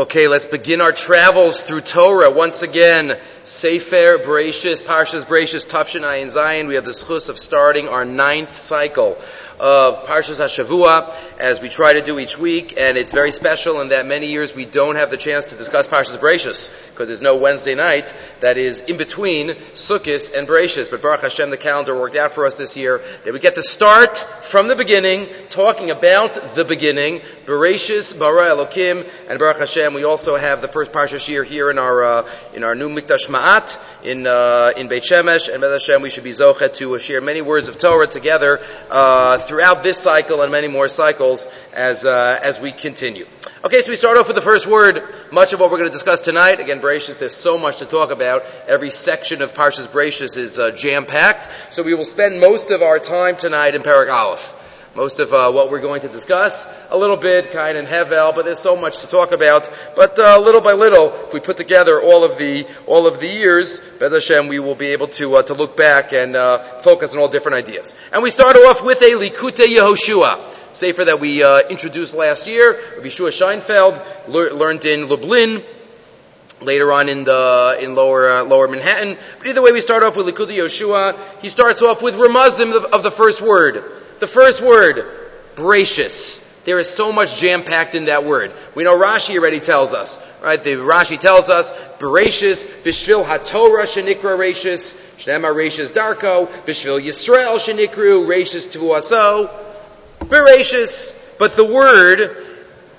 Okay, let's begin our travels through Torah once again. Sefer Bereshis, Parshas Bereshis, Tafshin Ayin Zion. We have the schus of starting our ninth cycle of Parshas Hashavua, as we try to do each week, and it's very special in that many years we don't have the chance to discuss Parshas Bereshis, because there's no Wednesday night that is in between Sukkot and Bereshis. But Baruch Hashem, the calendar worked out for us this year that we get to start from the beginning, talking about the beginning, Bereshis, Bara Elokim, and Baruch Hashem. We also have the first Parsha Shir here in our uh, in our new Mikdash Ma'at in uh, in Beit Shemesh, and Beit Hashem, we should be zochet to share many words of Torah together uh, throughout this cycle and many more cycles as uh, as we continue. Okay, so we start off with the first word. Much of what we're going to discuss tonight, again, Bereshis, there's so much to talk about. Every section of Parshas Bereshis is uh, jam-packed. So we will spend most of our time tonight in Parak Aleph. Most of uh, what we're going to discuss, a little bit, kind of Hevel, but there's so much to talk about. But uh, little by little, if we put together all of the all of the years, Bez Hashem, we will be able to uh, to look back and uh, focus on all different ideas. And we start off with a Likute Yehoshua. Sefer that we uh, introduced last year. Rabbi Scheinfeld lear- learned in Lublin, later on in the in lower uh, lower Manhattan. But either way, we start off with Likutei Yoshua. He starts off with Ramazim of, of the first word. The first word, Bereshis. There is so much jam packed in that word. We know Rashi already tells us, right? The Rashi tells us, Bereshis, Bishvil HaTorah Shenikra Rashis, Shnema Rashis Darko, Bishvil Yisrael Shenikru, Rashis Tuaso, Bereshis. But the word,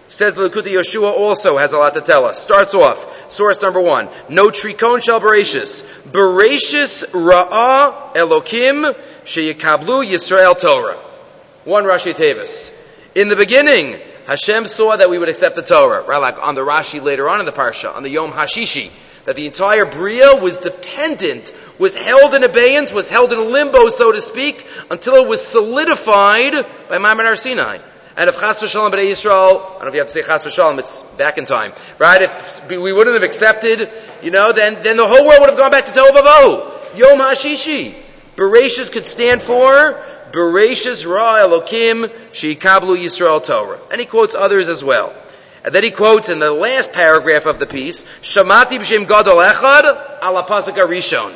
says the Likutei Yeshua also has a lot to tell us. Starts off, source number one, No Trikon Shel Bereshis, Bereshis Ra'ah Elokim Sheyikablu Yisrael Torah. One Rashi Tevis. In the beginning, Hashem saw that we would accept the Torah, right? Like on the Rashi later on in the Parsha, on the Yom Hashishi, that the entire Bria was dependent, was held in abeyance, was held in limbo, so to speak, until it was solidified by Maimon Ar Sinai. And if Chas v'Shalom B'nai Yisrael, I don't know if you have to say Chas v'Shalom, it's back in time, right? If we wouldn't have accepted, you know, then, then the whole world would have gone back to Tohu Vavohu. Yom HaShishi. Bereshis could stand for Bereshis Ra Elokim Sheikablu Yisrael Torah. And he quotes others as well. And then he quotes in the last paragraph of the piece, Shamati b'shem gadol echad ala pasuk arishon.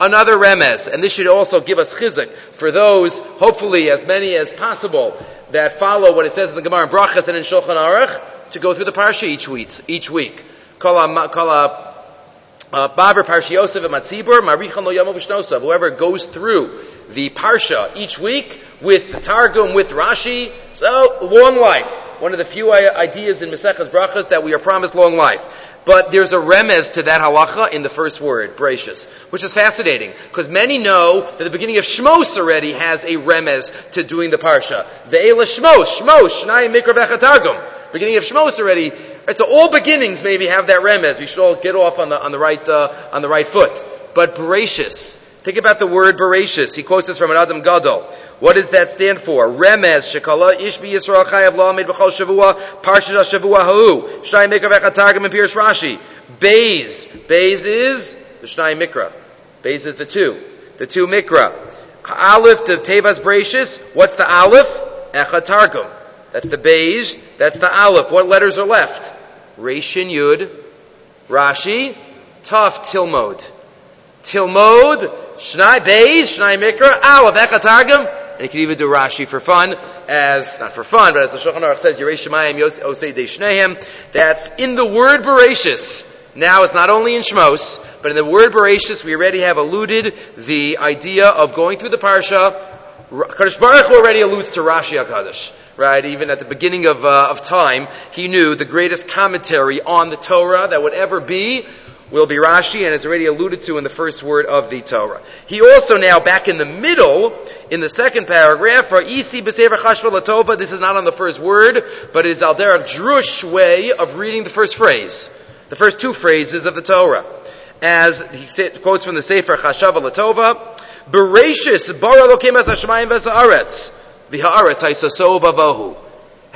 Another remez, and this should also give us chizuk for those, hopefully as many as possible, that follow what it says in the Gemara in Brachas and in Shulchan Aruch, to go through the parsha each week. Each week. Kala, kala, Uh, Baver Parsha Yosef and Matzibur, Marichan Lo Shnosav. Whoever goes through the Parsha each week with the Targum, with Rashi, so long life. One of the few ideas in Maseches Brachas that we are promised long life. But there's a remez to that halacha in the first word, Bereshis, which is fascinating because many know that the beginning of Shmos already has a remez to doing the parsha. Ve'ela Shmos, Shmos, Shnai Mikra Targum. Beginning of Shmos already. Right, so all beginnings maybe have that remez. We should all get off on the on the right uh, on the right foot. But Bereshis, think about the word Bereshis. He quotes this from an Adam Gadol. What does that stand for? Remez shekala ishbi Yisrael chayav lamed b'chol shavua parshat shavua ha'u shnai mikra v'chatargim and Pirush Rashi. Beis, Beis is the shnai mikra. Beis is the two, the two mikra. Aleph to Tevas Bereshis. What's the Aleph? Echatargum. That's the Beis. That's the Aleph. What letters are left? Reishin Yud, Rashi, Taf Tilmod. Tilmod, Shnai Beis, Shnai Mikra, Aleph Echatargum. And you can even do Rashi for fun, as, not for fun, but as the Shulchan Aruch says, Yerei Shemayim Osei De Shnehem. That's in the word Bereshis. Now it's not only in Shmos, but in the word Bereshis, we already have alluded the idea of going through the Parsha. Kadosh Baruch Hu already alludes to Rashi HaKadosh. Right, even at the beginning of, uh, of time, he knew the greatest commentary on the Torah that would ever be will be Rashi, and it's already alluded to in the first word of the Torah. He also now, back in the middle, in the second paragraph, for Isi B'Sefer Chashva Latova, this is not on the first word, but it is Aldera Drush way of reading the first phrase, the first two phrases of the Torah. As he quotes from the Sefer Chashava Latova, Bereshis bara lokim as Hashemayim. How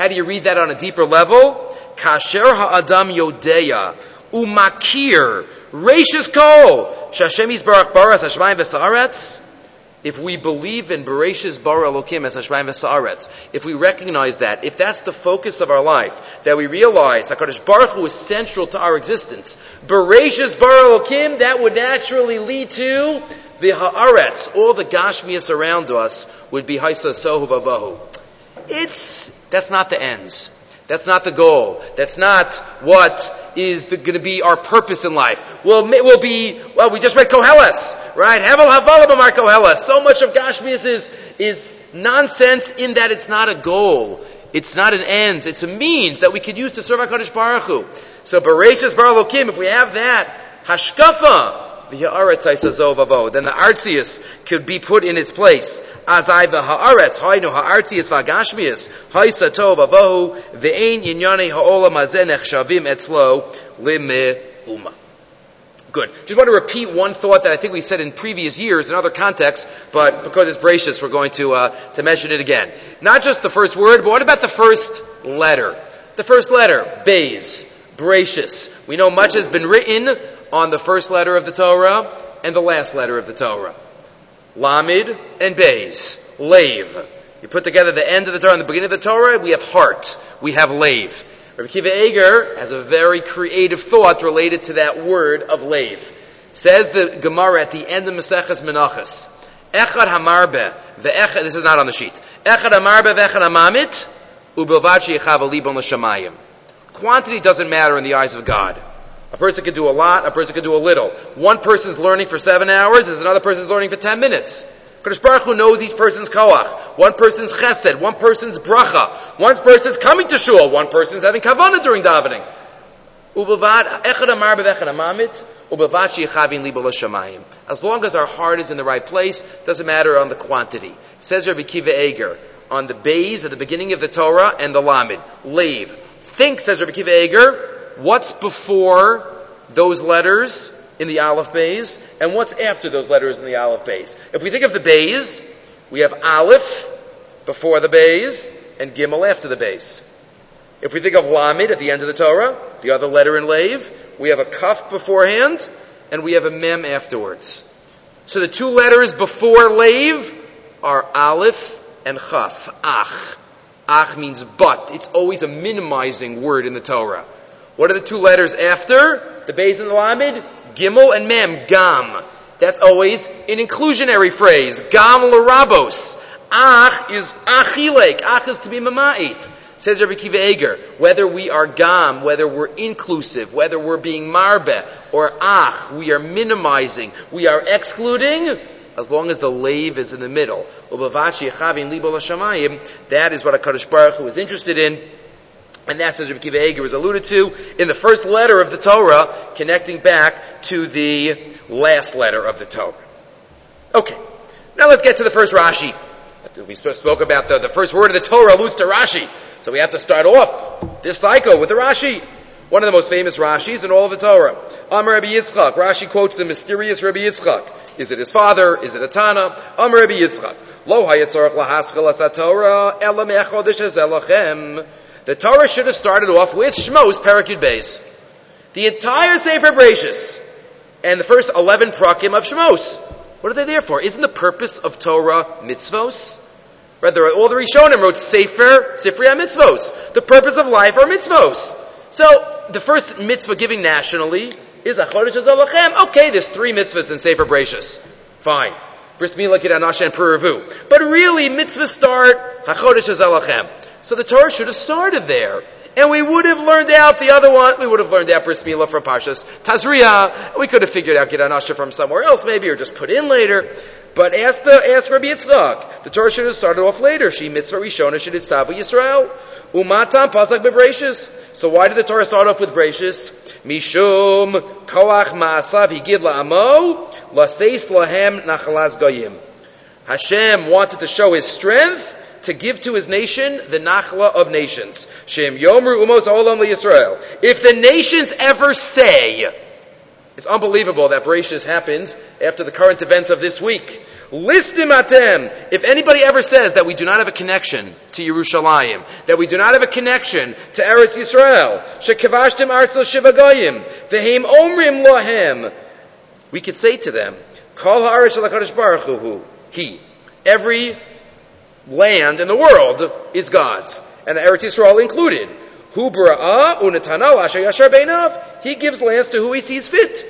do you read that on a deeper level? Kasher ha'adam yodeya, umakir, Rashis kol, Shashem Yisbarach baras Hashemayim v'sa'aretz, if we believe in Bereshis Bara Elokim as Hashmayim V'Sa'aretz, if we recognize that, if that's the focus of our life, that we realize HaKadosh Baruch Hu is central to our existence, Bereshis Bara Elokim, that would naturally lead to the Haaretz, all the Gashmias around us would be Haisa Sohu Vavahu. It's, that's not the ends. That's not the goal. That's not what is going to be our purpose in life. We'll, we'll be, well, we just read Koheles, right? Hevel Havalam Amar Koheles. So much of Gashmias is, is nonsense in that it's not a goal. It's not an end. It's a means that we could use to serve HaKadosh Baruch Hu. So, Bereshis Baruch if we have that, Hashkafa, then the artzius could be put in its place. Azai v'ha'aretz, hainu ha'artzius v'agashmius, haisa tov avohu, v'ein yinyane ha'olam hazeh nechshavim etzlo, lime. Good. Just want to repeat one thought that I think we said in previous years in other contexts, but because it's Bereshis, we're going to, uh, to mention it again. Not just the first word, but what about the first letter? The first letter, Bays, Bereshis. We know much has been written on the first letter of the Torah and the last letter of the Torah. Lamid and Beis. Lave. You put together the end of the Torah and the beginning of the Torah, we have heart. We have lave. Rabbi Akiva Eiger has a very creative thought related to that word of lave. Says the Gemara at the end of Maseches Menachas. Echad hamarbe, ve'echad, this is not on the sheet. Echad hamarbe ve'echad hamamit, ubilvachi yechav alibon l'shamayim. Quantity doesn't matter in the eyes of God. A person can do a lot, a person can do a little. One person's learning for seven hours is another person's learning for ten minutes. Kadosh Baruch Hu knows each person's koach. One person's chesed, one person's bracha. One person's coming to shul, one person's having kavana during davening. As long as our heart is in the right place, doesn't matter on the quantity. Says Rabbi Akiva Eiger, on the bays at the beginning of the Torah and the Lamid. Leave. Think, says Rabbi Akiva Eiger, what's before those letters in the Aleph Bays and what's after those letters in the Aleph Bays. If we think of the Bays, we have Aleph before the Bays and Gimel after the Bays. If we think of Lamed at the end of the Torah, the other letter in Lave, we have a Kaf beforehand and we have a Mem afterwards. So the two letters before Lave are Aleph and Chaf. Ach. Ach means but. It's always a minimizing word in the Torah. What are the two letters after? The Beis and the Lamed? Gimel and Mem. Gam. That's always an inclusionary phrase. Gam l'rabos. Ach is achilek. Ach is to be mamait. Says Rabbi Akiva Eiger, whether we are gam, whether we're inclusive, whether we're being marbe, or ach, we are minimizing, we are excluding, as long as the lave is in the middle. That is what a Kaddish Baruch Hu is interested in. And that's as Rabbi Akiva Eiger was alluded to in the first letter of the Torah, connecting back to the last letter of the Torah. Okay. Now let's get to the first Rashi. We spoke about the, the first word of the Torah alludes to Rashi. So we have to start off this cycle with the Rashi. One of the most famous Rashis in all of the Torah. Amr Rabbi Yitzchak. Rashi quotes the mysterious Rabbi Yitzchak. Is it his father? Is it a Tana? Amr Rabbi Yitzchak. Lo hayitzorach lahaskal Torah elam echodesh elachem. The Torah should have started off with Shmos Parakid Beis. The entire Sefer Bereshis and the first 11 prakim of Shmos. What are they there for? Isn't the purpose of Torah mitzvos? Rather, all the Rishonim wrote Sefer, Sifri mitzvos. The purpose of life are mitzvos. So, the first mitzvah giving nationally is Achodesh Azalachem. Okay, there's three mitzvahs in Sefer Bereshis. Fine. Bris Milah, Kidanash, and Puravu. But really, mitzvahs start Hachodesh Azalachem. So the Torah should have started there. And we would have learned out the other one. We would have learned out Bris Milah from Pashas Tazria. We could have figured out Gidanasha from somewhere else maybe, or just put in later. But ask the, ask Rabbi Yitzchak. The Torah should have started off later. She mitzvah rishona sheditzavu Yisrael. Umatam pasak bebrachis. So why did the Torah start off with brachis? Mishum koach ma'asav higid la'amo laseis lahem nachalas goyim. Hashem wanted to show his strength to give to his nation the nachla of nations. Shem Yomer Umos Olam. If the nations ever say, it's unbelievable that Bereshis happens after the current events of this week. Listim atem. If anybody ever says that we do not have a connection to Yerushalayim, that we do not have a connection to Eretz Yisrael, shekavashtim artzo shivagoyim, vehem omrim lohem, we could say to them, Kol ha'aretz baruch hu, He. Every land in the world is God's, and the Eretz Yisrael included. He gives lands to who he sees fit.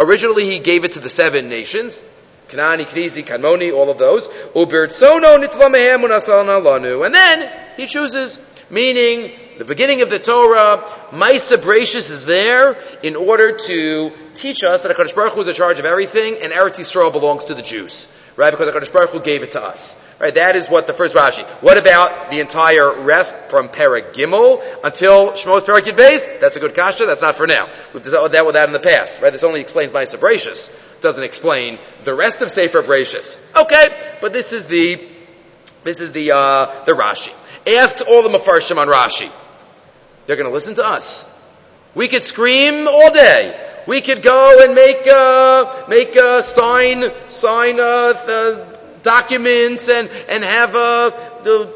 Originally he gave it to the seven nations. Kanani, Knisi, Kanmoni, all of those. Ubirtzono nitlamehem unasana lanu. And then he chooses, meaning the beginning of the Torah, Maisa Brachus is there in order to teach us that HaKadosh Baruch Hu is in charge of everything and Eretz Yisrael belongs to the Jews. Right? Because HaKadosh Baruch Hu gave it to us. Right, that is what the first Rashi. What about the entire rest from Perek Gimel until Shmos Yud Beis? That's a good kasha. That's not for now. We've dealt with that in the past. Right? This only explains Maisa Brachus. Doesn't explain the rest of Sefer Brachus. Okay, but this is the this is the uh, the Rashi. Asks all the Mefarshim on Rashi. They're going to listen to us. We could scream all day. We could go and make uh, make uh, sign sign uh, the documents and, and have uh, the,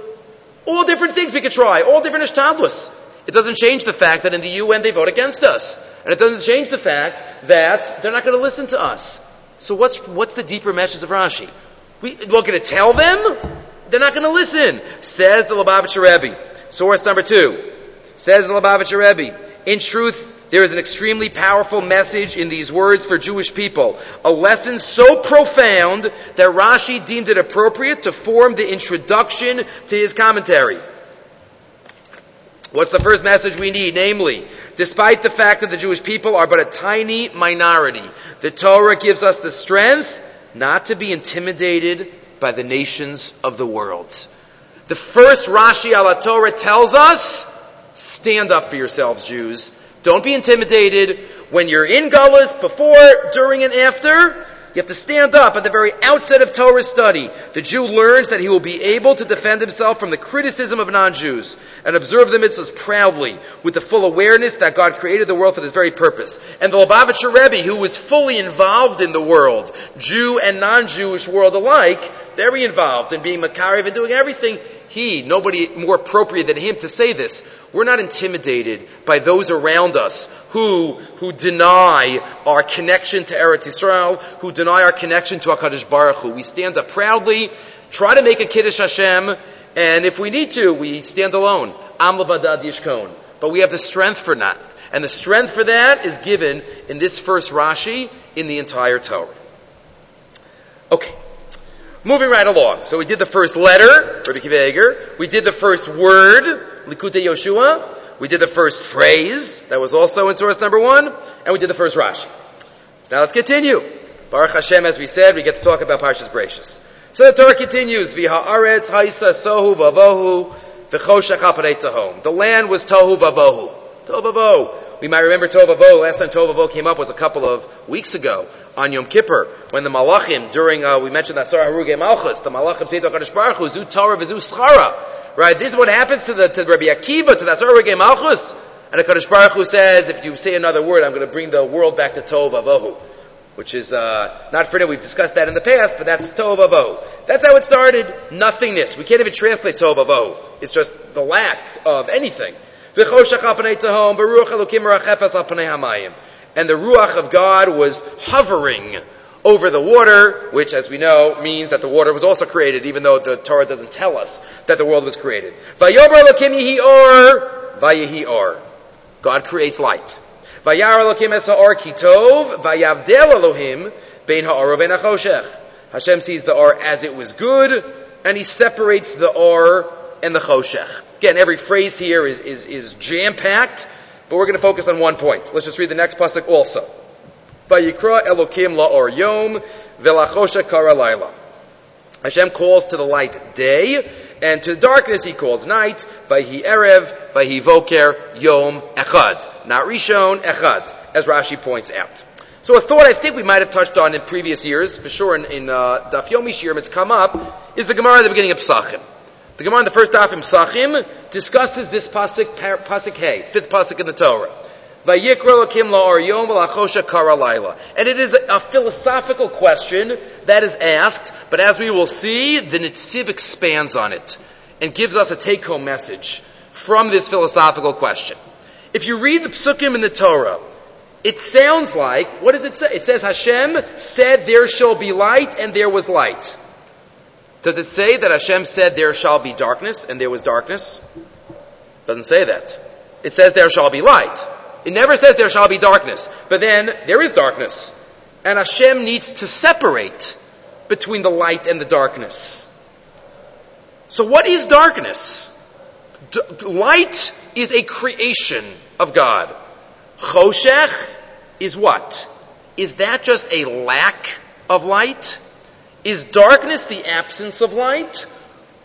all different things we could try, all different ishtadlus. It doesn't change the fact that in the UN they vote against us. And it doesn't change the fact that they're not going to listen to us. So what's, what's the deeper message of Rashi? We, we're going to tell them? They're not going to listen. Says the Lubavitcher Rebbe. Source number two. Says the Lubavitcher Rebbe. In truth, there is an extremely powerful message in these words for Jewish people. A lesson so profound that Rashi deemed it appropriate to form the introduction to his commentary. What's the first message we need? Namely, despite the fact that the Jewish people are but a tiny minority, the Torah gives us the strength not to be intimidated by the nations of the world. The first Rashi ala Torah tells us, stand up for yourselves, Jews. Don't be intimidated. When you're in Gullus, before, during, and after, you have to stand up at the very outset of Torah study. The Jew learns that he will be able to defend himself from the criticism of non-Jews and observe the mitzvahs proudly with the full awareness that God created the world for this very purpose. And the Lubavitcher Rebbe, who was fully involved in the world, Jew and non-Jewish world alike, very involved in being Makariv and doing everything, he, nobody more appropriate than him to say this. We're not intimidated by those around us who, who deny our connection to Eretz Yisrael, who deny our connection to HaKadosh Baruch Hu. We stand up proudly, try to make a Kiddush Hashem, and if we need to, we stand alone. Am levadad yishkon. But we have the strength for that. And the strength for that is given in this first Rashi in the entire Torah. Okay. Moving right along. So we did the first letter, Rabbi Akiva Eiger. We did the first word, Likutei Yoshua. We did the first phrase, that was also in source number one. And we did the first Rashi. Now let's continue. Baruch Hashem, as we said, we get to talk about Parshas Brachus. So the Torah continues, V'ha'aretz ha'isa sohu vavohu v'choshech ha'parei The land was tohu vavohu. Tohu vavohu. We might remember Tovavo. Last time Tovavo came up was a couple of weeks ago on Yom Kippur when the Malachim during uh, we mentioned that Sarah Haruge Malchus the Malachim say to Hakadosh Baruch Hu Zu Torah v'Zu Schara. Right. This is what happens to the to Rabbi Akiva to the Sarah Haruge Malchus. And Hakadosh Baruch Hu says, if you say another word, I'm going to bring the world back to Tovavo. Which is uh, not for now. We've discussed that in the past, but that's Tovavo. That's how it started. Nothingness. We can't even translate Tovavo. It's just the lack of anything. And the Ruach of God was hovering over the water, which, as we know, means that the water was also created, even though the Torah doesn't tell us that the world was created. God creates light. Hashem sees the Or as it was good, and He separates the Or and the Choshech. Again, every phrase here is, is, is jam-packed, but we're going to focus on one point. Let's just read the next pasuk also. Vayikra Elokim la'or yom velachosha kara laila. Hashem calls to the light day, and to darkness he calls night. Vayhi erev, vayhi voker, yom echad. Not rishon, echad, as Rashi points out. So a thought I think we might have touched on in previous years, for sure in, in uh, Daf Yomi Shirim it's come up, is the Gemara at the beginning of Psachim. The Gemara in the first daf in discusses this pasuk, pasuk Hey, fifth pasuk in the Torah. And it is a philosophical question that is asked, but as we will see, the Nitziv expands on it and gives us a take-home message from this philosophical question. If you read the psukim in the Torah, It sounds like, what does it say? It says Hashem said there shall be light and there was light. Does it say that Hashem said there shall be darkness and there was darkness? Doesn't say that. It says there shall be light. It never says there shall be darkness. But then there is darkness. And Hashem needs to separate between the light and the darkness. So what is darkness? D- light is a creation of God. Choshech is what? Is that just a lack of light? Is darkness the absence of light?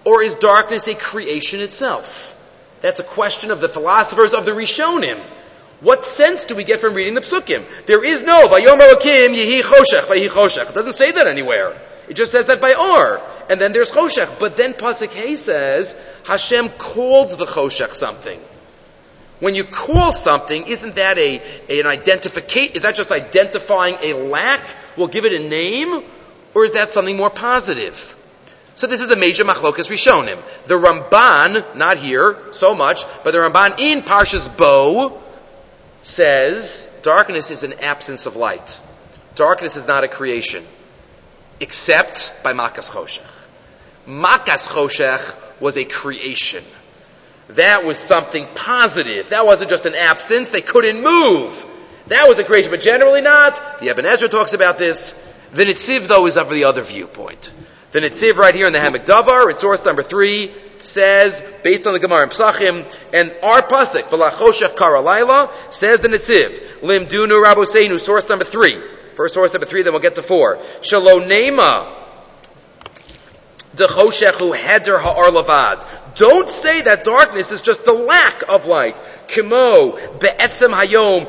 Or is darkness a creation itself? That's a question of the philosophers of the Rishonim. What sense do we get from reading the psukim? There is no Vayom Yehi Choshech Vayi Choshech. It doesn't say that anywhere. It just says that by Or. And then there's Choshech. But then Pasuk Hay says Hashem called the Choshech something. When you call something, isn't that a, a an identification? Is that just identifying a lack? We'll give it a name, or is that something more positive? So this is a major machlokas rishonim. The Ramban, not here so much, but the Ramban in Parshas Bo says darkness is an absence of light. Darkness is not a creation, except by Makas Choshech. Makas Choshech was a creation. That was something positive. That wasn't just an absence. They couldn't move. That was a creation, but generally not. The Ibn Ezra talks about this. The Nitziv, though, is of the other viewpoint. The Nitziv right here in the Ha'amek Davar, it's source number three, says, based on the Gemara in Psachim, and our pasuk, V'lachoshech karalayla, says the Nitziv, Limdunu Raboseinu, source number three. First source number three, then we'll get to four. Shalonema, Dechoshechu heder ha'ar lavad. Don't say that darkness is just the lack of light. Kimo be'etzem hayom.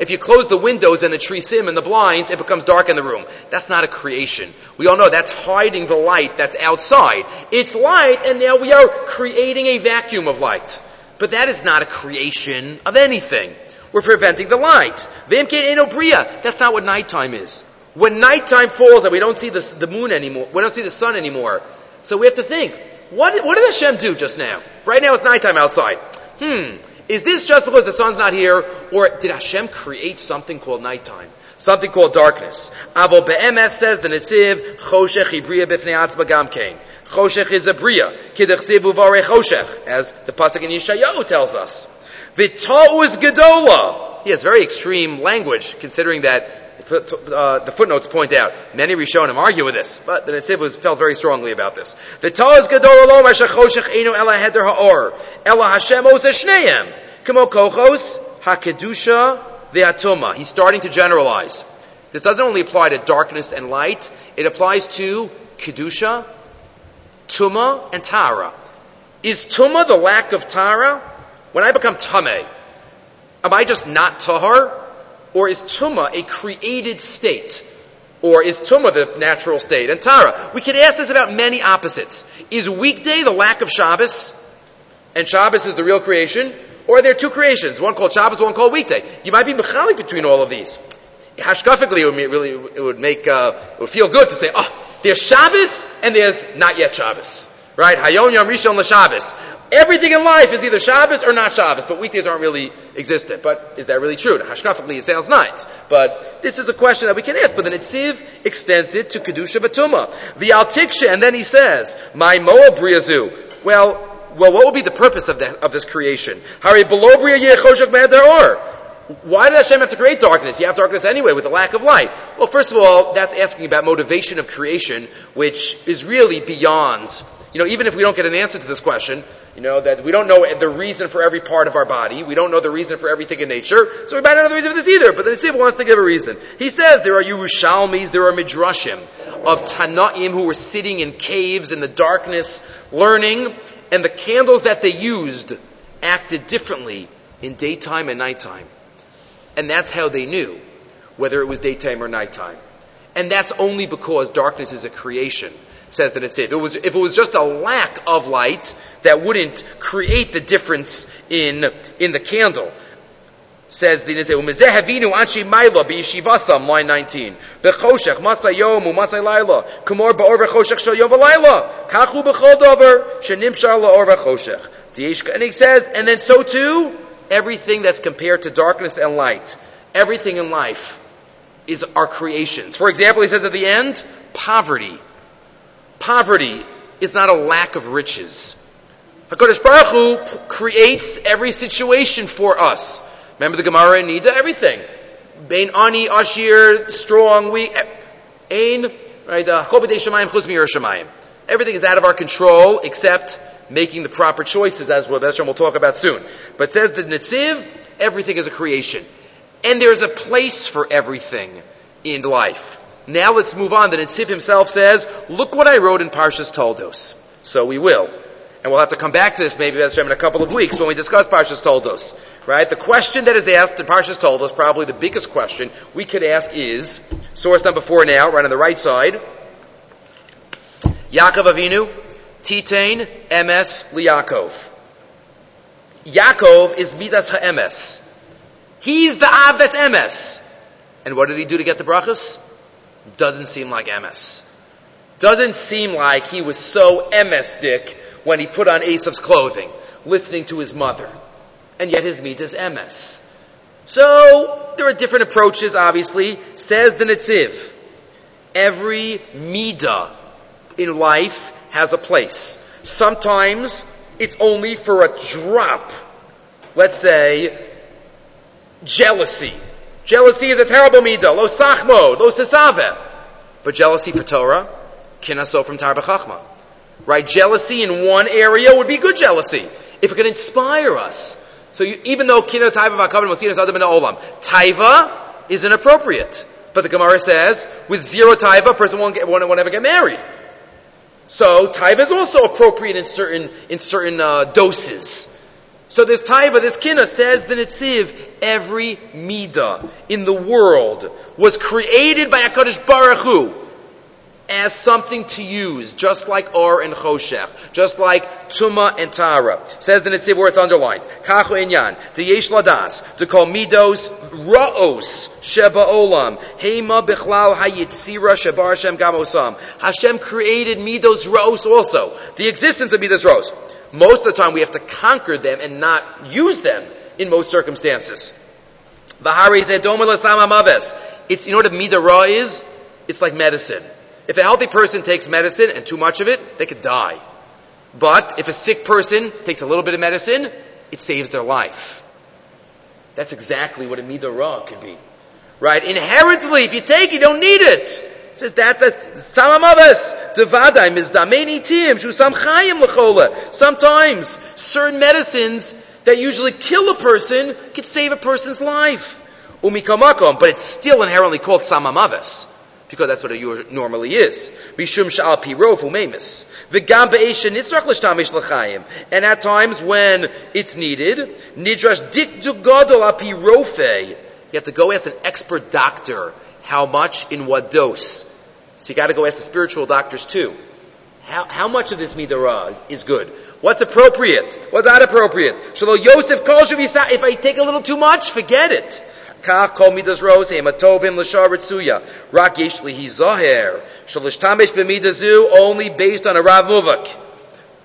If you close the windows and the trisim and the blinds, it becomes dark in the room. That's not a creation. We all know that's hiding the light that's outside. It's light, and now we are creating a vacuum of light. But that is not a creation of anything. We're preventing the light. That's not what nighttime is. When nighttime falls and we don't see the, the moon anymore, we don't see the sun anymore. So we have to think, what, what did Hashem do just now? Right now it's nighttime outside. Hmm, is this just because the sun's not here, or did Hashem create something called nighttime? Something called darkness. Avo be'emes says the Netziv, choshech ibriya b'fnei atzma gamkein. Choshech is a bria. Kidechsiv uvare choshech, as the pasuk in Yeshayahu tells us. V'ta'u is gedola. He has very extreme language, considering that uh, the footnotes point out. Many Rishonim argue with this, but the Netziv was felt very strongly about this. The Taz Gadol Elo Mashachoshech Eno Ela Heder Ha'or Ela Hashem Osa Shneim Kochos HaKedusha Ve'atuma. He's starting to generalize. This doesn't only apply to darkness and light, it applies to Kedusha, Tuma, and Tara. Is Tuma the lack of Tara? When I become Tame, am I just not Tahar? Or is Tuma a created state? Or is Tuma the natural state? And Tara, we could ask this about many opposites. Is weekday the lack of Shabbos? And Shabbos is the real creation? Or are there two creations? One called Shabbos, one called weekday. You might be mechalik between all of these. Hashkafically, it would, really, it would make, uh, it would feel good to say, oh, there's Shabbos and there's not yet Shabbos. Right? Hayon Yom Rishon LaShabbos. Everything in life is either Shabbos or not Shabbos, but weekdays aren't really existent. But is that really true? Hashkafically, it sounds nice. But this is a question that we can ask. But the Netziv extends it to Kedusha Batuma. The Altiksha, and then he says, My Moa Briazu. Well, well, what would be the purpose of, the, of this creation? Hari Belobria Yechoshak Mehadaror why did Hashem have to create darkness? You have darkness anyway with the lack of light. Well, first of all, that's asking about motivation of creation, which is really beyond you know, even if we don't get an answer to this question, you know, that we don't know the reason for every part of our body, we don't know the reason for everything in nature, so we might not know the reason for this either, but the Nesiv wants to give a reason. He says there are Yerushalmis, there are Midrashim of Tanaim who were sitting in caves in the darkness, learning, and the candles that they used acted differently in daytime and nighttime. And that's how they knew whether it was daytime or nighttime. And that's only because darkness is a creation says that it's if it was if it was just a lack of light that wouldn't create the difference in in the candle. Says the Nizeh, Umezeh havinu anshi maila b'yishivasam, line 19. B'choshech, masay yom, umasay laila. Kumor ba'or v'choshech shal yom v'laila. Kachu b'chol dover, shenimshar la'or v'choshech. And he says, and then so too, everything that's compared to darkness and light, everything in life is our creations. For example, he says at the end, poverty. Poverty is not a lack of riches. HaKadosh Baruch Hu creates every situation for us. Remember the Gemara in Nida? Everything. Bain ani, ashir, strong, weak. Ain, right? Uh, everything is out of our control except making the proper choices, as we'll, talk about soon. But says the Netziv, everything is a creation. And there's a place for everything in life. Now let's move on. The Netziv himself says, look what I wrote in Parshas Toldos. So we will. And we'll have to come back to this maybe in a couple of weeks when we discuss Parshas Toldos. Right? The question that is asked in Parshas Toldos, probably the biggest question we could ask is, source number four now, right on the right side, Yaakov Avinu, Titain, MS, Liakov. Yaakov is Midas HaEmes. He's the Av that's MS. And what did he do to get the brachas? Doesn't seem like Emes. Doesn't seem like he was so Emestic when he put on Esav's clothing, listening to his mother. And yet his meat is emes. So, there are different approaches, obviously. Says the Netziv. Every midah in life has a place. Sometimes it's only for a drop. Let's say, jealousy. Jealousy is a terrible midah. Lo sachmo, lo sesave. But jealousy for Torah, kinaso from Tarba Chachma. Right? Jealousy in one area would be good jealousy. If it could inspire us. So you, even though kina taiva v'akavan motzinas adam olam, taiva is inappropriate. But the Gemara says, with zero taiva, a person won't, get, won't, won't ever get married. So taiva is also appropriate in certain, in certain uh, doses. So this taiva, this kina says the Netziv, every midah in the world was created by HaKadosh Baruch Hu as something to use, just like Or and Choshech, just like Tuma and Tara. Says the Netziv where it's underlined. Kacho Inyan, the Yesh Ladas, to call Midos Ra'os Sheba Olam, Hema Bichlal Hayitzira Shebar Hashem Gamosam. Hashem created Midos Ra'os also, the existence of Midos Ra'os. Most of the time we have to conquer them and not use them in most circumstances. It's, you know what a is? It's like medicine. If a healthy person takes medicine and too much of it, they could die. But if a sick person takes a little bit of medicine, it saves their life. That's exactly what a midah could be. Right? Inherently, if you take it, you don't need it. It says that, that, samamavas, devadai, mizdameni tim, shusam chayim lechola. Sometimes, certain medicines that usually kill a person could save a person's life. Umikamakom, but it's still inherently called samamavas because that's what it normally is. Bishum sha'al pirof umemis. V'gam be'esha nitzrach l'shtamish l'chaim. And at times when it's needed, nidrash dik du gadol apirofe. You have to go ask an expert doctor how much in what dose. So you got to go ask the spiritual doctors too. How, how much of this midah is, good? What's appropriate? What's not appropriate? Shalom Yosef calls you, if I take a little too much, forget it. Kach kol midas rose hematobim l'shar ritzuya. Rak yesh lihi zoher. Shalishtamesh b'midazu only based on a Rav Muvak.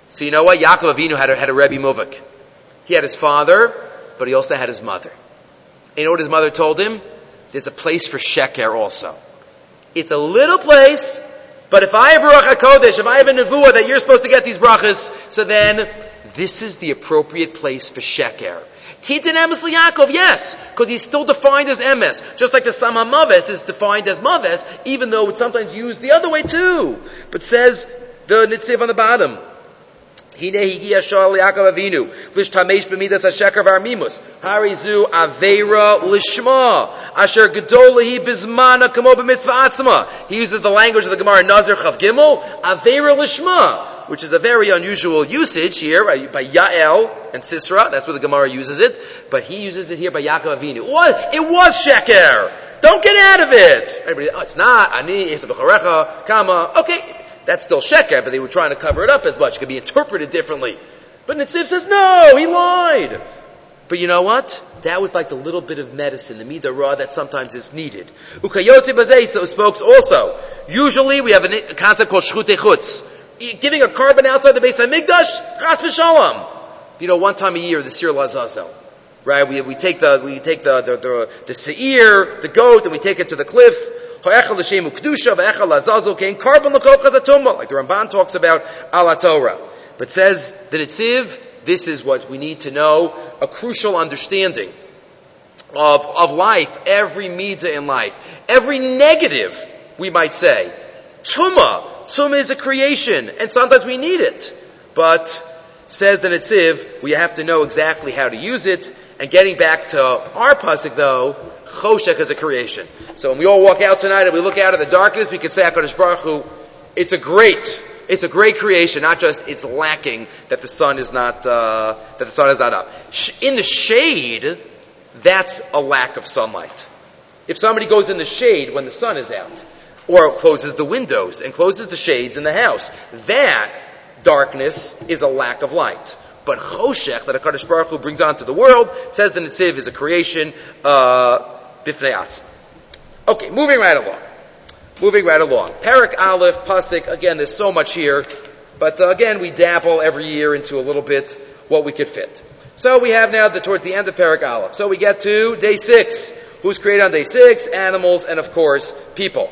So you know what? Yaakov Avinu had a, had a Rebbe Muvak. He had his father, but he also had his mother. You know what his mother told him? There's a place for Sheker also. It's a little place, but if I have Ruach HaKodesh, if I have a Nevuah that you're supposed to get these brachas, so then this is the appropriate place for Sheker. Titan emes Yaakov, yes, because he's still defined as emes, just like the Sama Maves is defined as Maves, even though it's sometimes used the other way too. But says the Nitziv on the bottom, Hine higia shal Yaakov Avinu, lishtamesh b'midas hashekar v'armimus, harizu avera lishma, asher gedolahi bizmana kamo b'mitzvah atzma. He uses the language of the Gemara Nazir Chav Gimel, avera lishma which is a very unusual usage here by, Yael and Sisra. That's where the Gemara uses it. But he uses it here by Yaakov Avinu. Was, it was Sheker. Don't get out of it. Everybody, oh, it's not. Ani, Kama. Okay, that's still Sheker, but they were trying to cover it up as much. It could be interpreted differently. But Nitziv says, no, he lied. But you know what? That was like the little bit of medicine, the midah that sometimes is needed. Ukayote bazei so spokes also. Usually we have a concept called shchute chutz giving a korban outside the base of Migdash, chas v'shalom. You know, one time a year, the Sir Lazazel. Right? We, we take the, we take the, the, the, the seir, the goat, and we take it to the cliff. Like the Ramban talks about ala Torah. But says the Nitziv, this is what we need to know, a crucial understanding of, of life, every midah in life, every negative, we might say. Tuma, tuma is a creation, and sometimes we need it. But, says the Nitziv, we have to know exactly how to use it, and getting back to our pasuk though, Choshech is a creation. So when we all walk out tonight and we look out at the darkness, we can say HaKadosh Baruch Hu, it's a great, it's a great creation, not just it's lacking that the sun is not, uh, that the sun is not up. In the shade, that's a lack of sunlight. If somebody goes in the shade when the sun is out, or closes the windows and closes the shades in the house, that darkness is a lack of light. But Choshech, that HaKadosh Baruch Hu brings onto the world, says the Nitziv is a creation, uh, bifnei Okay, moving right along. Moving right along. Parak Aleph, Pasik, again, there's so much here, but uh, again, we dabble every year into a little bit what we could fit. So we have now the, towards the end of Parak Aleph. So we get to day six. Who's created on day six? Animals and of course, people.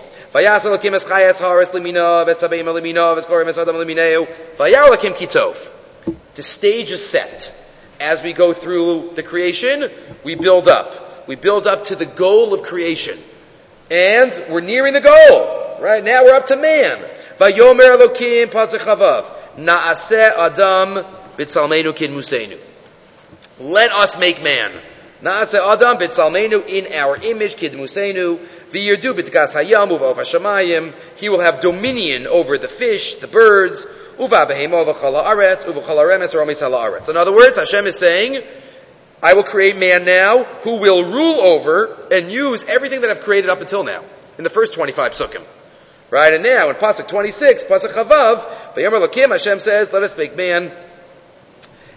The stage is set. As we go through the creation, we build up. We build up to the goal of creation. And we're nearing the goal. Right? Now we're up to man. Vayomer Elokim Pasachavav. Naaseh Adam Kin. Let us make man. Naaseh Adam in our image Kid Bitgas Hayam Uva. He will have dominion over the fish, the birds, in other words, Hashem is saying, I will create man now who will rule over and use everything that I've created up until now in the first 25 sukkim. Right? And now in Pasuk 26, Pasuk Chavav, Vayomer Lakim, Hashem says, let us make man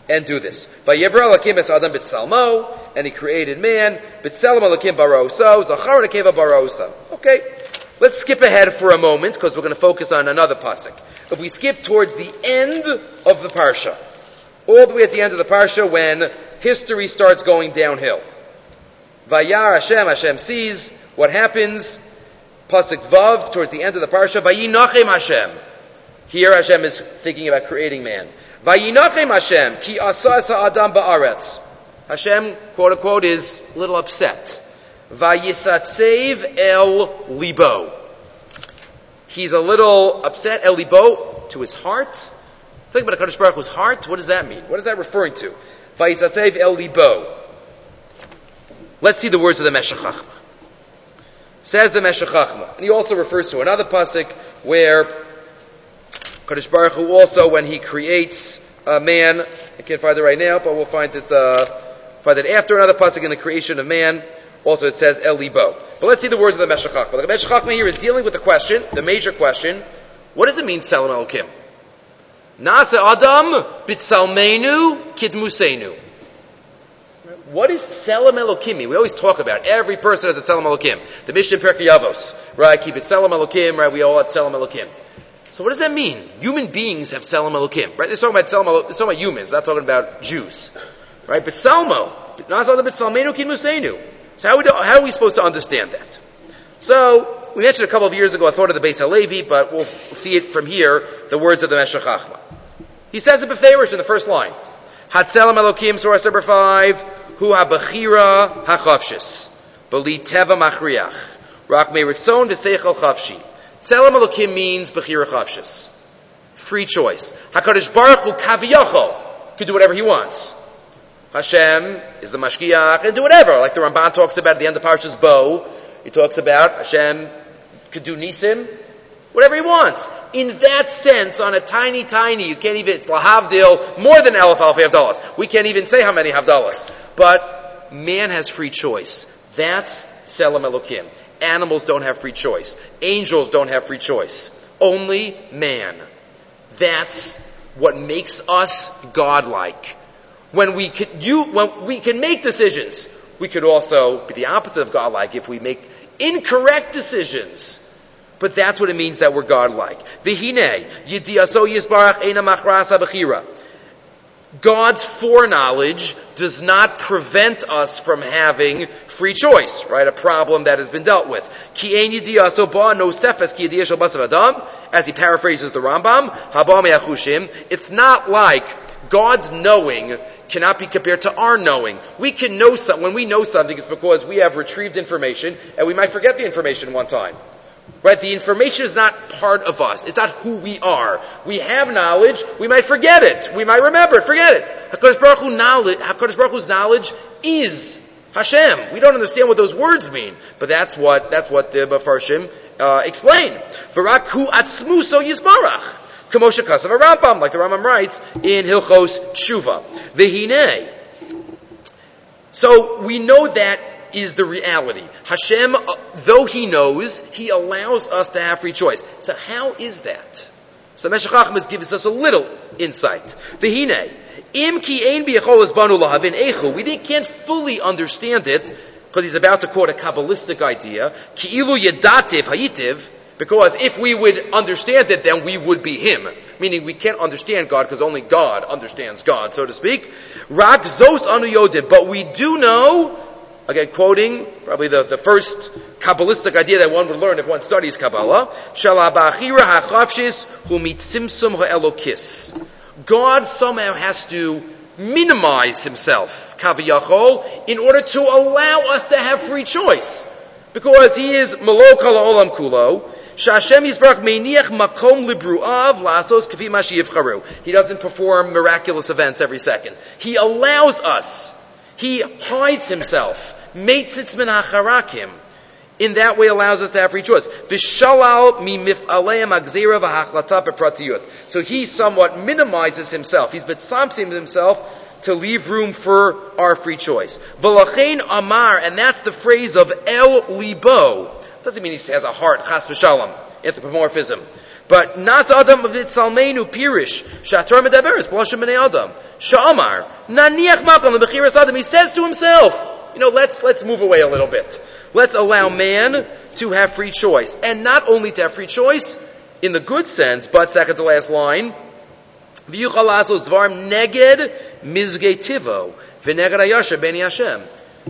and do this. Vayevra Lakim es Adam b'tzalmo, and he created man, b'tzelem Lakim baroso, zachar nekeva barosa. Okay. Let's skip ahead for a moment because we're going to focus on another pasuk. If we skip towards the end of the parsha, all the way at the end of the parsha when history starts going downhill. Vayar Hashem, Hashem sees what happens. Pasuk Vav, towards the end of the parsha, Vayinachem Hashem. Here Hashem is thinking about creating man. Vayinachem Hashem, ki asa adam ba'aretz. Hashem, quote unquote, is a little upset. Vayisatsev el libo. He's a little upset, el libo, to his heart. Think about HaKadosh Baruch Hu's heart. What does that mean? What is that referring to? Vayisatsev el libo. Let's see the words of the Meshech Says the Meshech And he also refers to another pasuk where Kadosh Baruch Hu also, when he creates a man, I can't find it right now, but we'll find it, uh, find it after another pasuk in the creation of man. Also, it says El Libo. But let's see the words of the Meshech The Meshech here is dealing with the question, the major question, what does it mean, Selam Elokim? Nase Adam bitsalmenu kidmusenu. What is Selam Elokim? We always talk about every person has a Selam Elokim. The Mishnah Pirkei Avos, right? Keep it Selam Elokim, right? We all have Selam Elokim. So what does that mean? Human beings have Selam Elokim, right? They're talking about Selam, they're talking about humans, not talking about Jews, right? But Salmo, Nase Adam bitsalmenu kidmusenu. So how, do, how are we supposed to understand that? So, we mentioned a couple of years ago, I thought of the Beis HaLevi, but we'll see it from here, the words of the Meshech Chachma. He says it beferish in the first line. Hatzelam Elokim, source number five, Hu ha-bechira ha-chavshis, beli teva machriach, rak meritzon v'seichel chavshi. Tzelem Elokim means bechira chavshis. Free choice. HaKadosh Baruch Hu kaviyachol, can do whatever he wants. Hashem is the mashgiach and do whatever. Like the Ramban talks about at the end of Parshas Bo, he talks about Hashem could do nisim, whatever he wants. In that sense, on a tiny, tiny, you can't even, it's lahavdil, more than elef alfi dollars. We can't even say how many havdalas. But man has free choice. That's selam elokim. Animals don't have free choice. Angels don't have free choice. Only man. That's what makes us godlike when we can, you, when we can make decisions, we could also be the opposite of godlike if we make incorrect decisions. But that's what it means that we're godlike. Vihine, yidiyaso yisbarach ena machrasa. God's foreknowledge does not prevent us from having free choice, right? A problem that has been dealt with. As he paraphrases the Rambam, it's not like God's knowing cannot be compared to our knowing. We can know something, when we know something, it's because we have retrieved information, and we might forget the information one time. Right? The information is not part of us. It's not who we are. We have knowledge. We might forget it. We might remember it. Forget it. HaKadosh Baruch, Hu knowledge, HaKadosh Baruch Hu's knowledge is Hashem. We don't understand what those words mean, but that's what that's what the Mefarshim uh, explain. V'rak atzmu so yisbarach. Kamosha Kasav Rambam, like the Rambam writes in Hilchos Tshuva. Vihine. So we know that is the reality. Hashem, uh, though He knows, He allows us to have free choice. So how is that? So the Meshech gives us a little insight. Im ki ein banu lahavin echu. We can't fully understand it because he's about to quote a Kabbalistic idea. Ki ilu yedativ hayitiv. Because if we would understand it, then we would be Him. Meaning we can't understand God because only God understands God, so to speak. Rak zos anu. But we do know, again quoting probably the, the first Kabbalistic idea that one would learn if one studies Kabbalah. Shalabachira hachafshis humitzimsum ha'elokis. God somehow has to minimize himself, kaviyachol, in order to allow us to have free choice. Because he is malo kala olam kulo, Shashem Yisbarach meiniach makom libruav lasos kafi yivcharu. He doesn't perform miraculous events every second. He allows us. He hides himself. Meitzitz min hacharakim. In that way allows us to have free choice. Vishalal mi mif'aleim agzera v'hachlata bepratiyut. So he somewhat minimizes himself. He's betzamsim himself to leave room for our free choice. V'lachein amar, and that's the phrase of el libo. Doesn't mean he has a heart, chas v'shalom, anthropomorphism. But nas adam of tzalmeinu pirish shatar medaberes b'lashem b'nei adam shamar naniach makam lebechiras adam. He says to himself, you know, let's let's move away a little bit. Let's allow man to have free choice, and not only to have free choice in the good sense, but second to last line.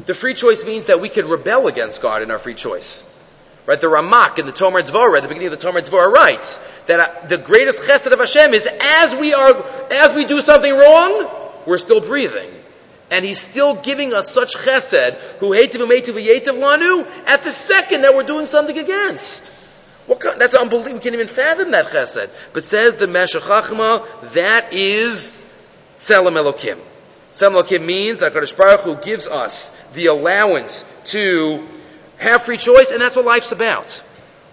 The free choice means that we could rebel against God in our free choice. Right, the Ramak in the Tomer Dvorah, at the beginning of the Tomer Dvorah writes that uh, the greatest chesed of Hashem is as we are, as we do something wrong, we're still breathing. And he's still giving us such chesed, who hatev umetiv yetiv lanu, at the second that we're doing something against. What kind, that's unbelievable. We can't even fathom that chesed. But says the Meshech that is Tzelem Elokim. Tzelem Elokim means that Kadosh Baruch Hu gives us the allowance to have free choice, and that's what life's about.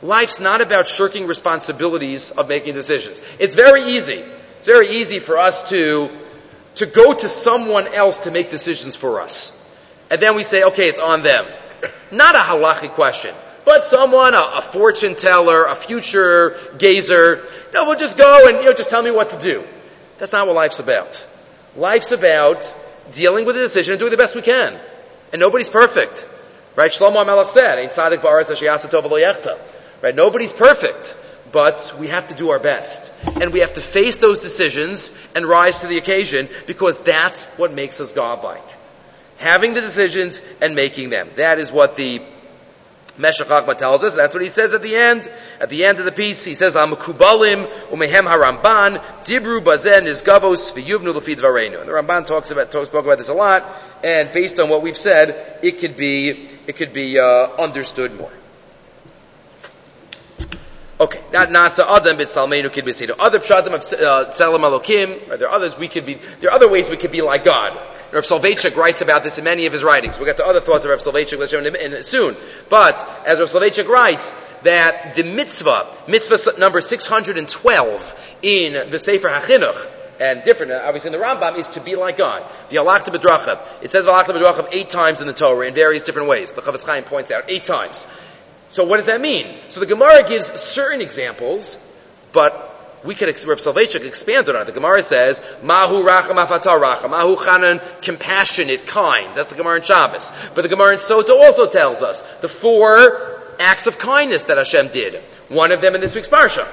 Life's not about shirking responsibilities of making decisions. It's very easy. It's very easy for us to, to go to someone else to make decisions for us. And then we say, okay, it's on them. Not a halachic question, but someone, a, a fortune teller, a future gazer, no, we'll just go and, you know, just tell me what to do. That's not what life's about. Life's about dealing with a decision and doing the best we can. And nobody's perfect. Right? Shlomo HaMelech said, Right? Nobody's perfect, but we have to do our best. And we have to face those decisions and rise to the occasion because that's what makes us godlike. Having the decisions and making them. That is what the Meshech tells us. That's what he says at the end. At the end of the piece, he says, "Amakubalim umehem haramban dibru bazen isgavos v'yuvnu varenu." And the Ramban talks about talks spoke about this a lot. And based on what we've said, it could be it could be uh, understood more. Okay, not nasa adam bit salmeinu kid b'seinu. Other pshatim of uh, tzelem alokim. There are others we could be. There are other ways we could be like God. Rav Soloveitchik writes about this in many of his writings. We'll get to other thoughts of Rav Soloveitchik in, soon. But as Rav Soloveitchik writes, that the mitzvah, mitzvah number 612 in the Sefer HaChinuch, and different, uh, obviously in the Rambam, is to be like God. The Alachta B'drachav. It says Alachta B'drachav eight times in the Torah in various different ways. The Chofetz Chaim points out eight times. So what does that mean? So the Gemara gives certain examples, but we could, Rav Soloveitchik expanded on it. The Gemara says, Mahu racham afatar racham, Mahu chanan, compassionate, kind. That's the Gemara in Shabbos. But the Gemara in Sota also tells us the four acts of kindness that Hashem did. One of them in this week's Parsha.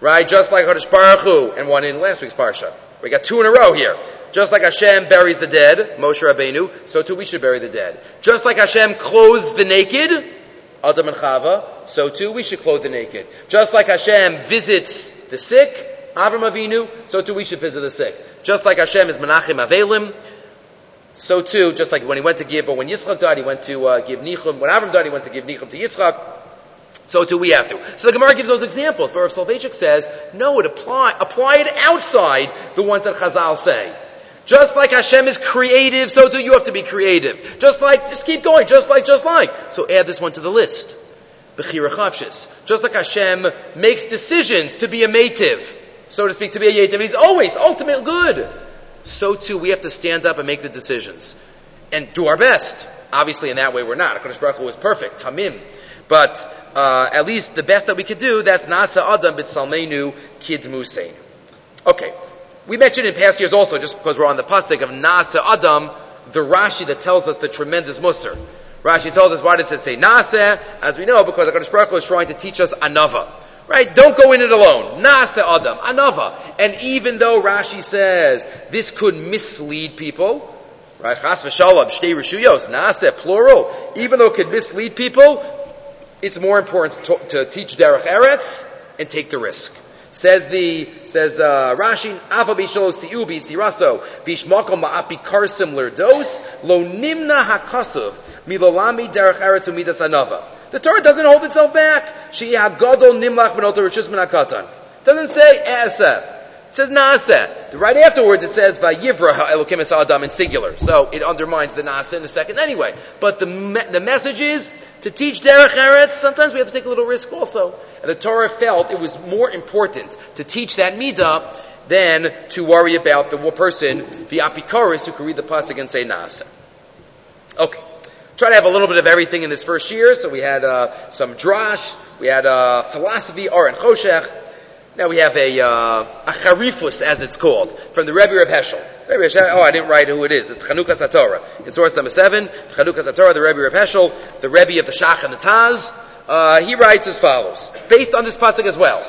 Right? Just like Hadash Baruch Hu, and one in last week's Parsha. We got two in a row here. Just like Hashem buries the dead, Moshe Rabbeinu, so too we should bury the dead. Just like Hashem clothes the naked, Adam and Chava, so too we should clothe the naked. Just like Hashem visits the sick, Avram Avinu, so too we should visit the sick. Just like Hashem is Menachem Avelim, so too, just like when he went to give, or when Yitzchak died, he went to uh, give Nichum. When Avram died, he went to give Nichum to Yitzchak. So too we have to. So the Gemara gives those examples, but Rav Soloveitchik says, no, it apply, apply it outside the ones that Chazal say. Just like Hashem is creative, so do you have to be creative. Just like, just keep going, just like, just like. So add this one to the list. Just like Hashem makes decisions to be a mative, so to speak, to be a yativ. He's always ultimate good. So too, we have to stand up and make the decisions. And do our best. Obviously, in that way, we're not. HaKadosh Baruch Hu is perfect. Tamim. But, uh, at least the best that we could do, that's Nasa Adam B'Tzalmenu Kid Musein. Okay. We mentioned in past years also, just because we're on the pasuk of Nasa Adam, the Rashi that tells us the tremendous Musar. Rashi told us why does it say Nasa? As we know, because HaKadosh Baruch Hu is trying to teach us Anava. Right? Don't go in it alone. Nasa Adam, Anava. And even though Rashi says this could mislead people, right? Chas v'shalom, shtei rishuyos, Nasa, plural. Even though it could mislead people, it's more important to, to teach Derech Eretz and take the risk. Says the says uh, Rashi, Ava bisholo siu b'tziraso v'ishmakom ma'api karsim lerdos lo nimna hakasuv milalami derech eretz umidas anava. The Torah doesn't hold itself back. She hagadol nimlach b'notar rishus minakatan. Doesn't say aseh. It says naaseh. Right afterwards it says vayivra elokim es adam in singular. So it undermines the naaseh in a second anyway. But the me- the message is to teach derech eretz. Sometimes we have to take a little risk also. And the Torah felt it was more important to teach that midah than to worry about the person, the apikoris, who could read the pasuk and say naaseh. Okay. Try to have a little bit of everything in this first year. So we had uh, some drash, we had uh, philosophy, or and choshech. Now we have a, uh, a charifus, as it's called, from the Rebbe Reb Heschel. Rebbe Heschel. Oh, I didn't write who it is. It's Chanukas HaTorah. In source number seven, Chanukas HaTorah, the Rebbe Reb Heschel, the Rebbe of the Shach and the Taz. Uh, he writes as follows, based on this pasuk as well,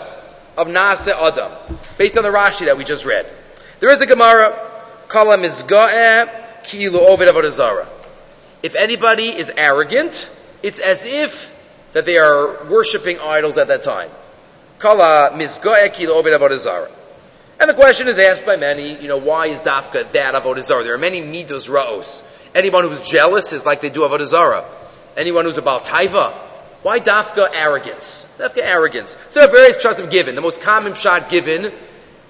of Nase Adam, based on the Rashi that we just read. There is a Gemara, Kala Mizga'eh Ki'ilu Ovid Avodazara. If anybody is arrogant, it's as if that they are worshipping idols at that time. Kala Avodazara. And the question is asked by many, you know, why is Dafka that Avodazara? There are many midos ra'os. Anyone who's jealous is like they do Avodazara. Anyone who's about taiva, why dafka arrogance? Dafka arrogance. So there are various pshatim given. The most common shot given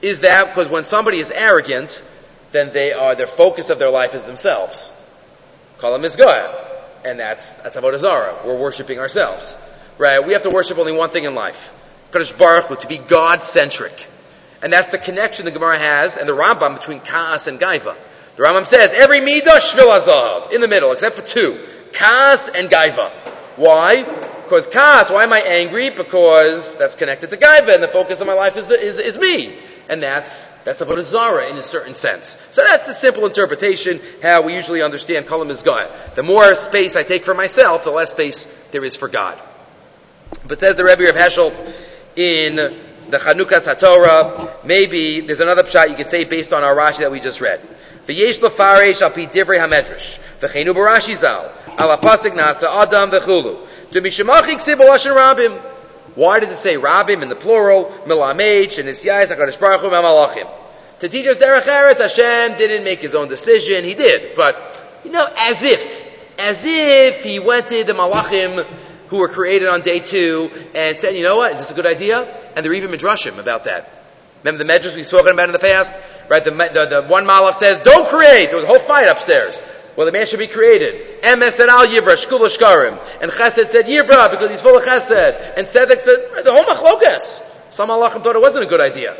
is that because when somebody is arrogant, then they are their focus of their life is themselves. Call them Mizgah. And that's that's Avodah Zarah. We're worshiping ourselves. Right? We have to worship only one thing in life. Kadosh Baruch Hu, to be God centric. And that's the connection the Gemara has and the Rambam between Kaas and Gaiva. The Rambam says every midah shvil in the middle, except for two, Kaas and Gaiva. Why? Because Kaas, why am I angry? Because that's connected to Gaiva, and the focus of my life is, the, is, is me. And that's, that's Avodah Zarah in a certain sense. So that's the simple interpretation, how we usually understand Kalam is God. The more space I take for myself, the less space there is for God. But says the Rebbe of Heschel in the Chanukas HaTorah, maybe there's another pshat you could say based on our Rashi that we just read. V'yesh lefaresh al pi divrei hamedrash. V'cheinu barashi zal. Ala pasik nasa adam v'chulu. To mishamachi ksiv rabim. Why does it say rabim in the plural? Milamech and Isyais HaKadosh Baruch Hu Malachim. To teach us derech eretz, Hashem didn't make his own decision. He did, but you know, as if, as if he went to the malachim who were created on day two and said, you know what, is this a good idea? And there are even midrashim about that. Remember the medrash we've spoken about in the past? Right, the, the, the one malach says, don't create! There was a whole fight upstairs. Well, the man should be created. Emes said al yivra, shkul. And Chesed said yivra, because he's full of Chesed. And Tzedek said, the whole machlokas. Some malachim thought it wasn't a good idea.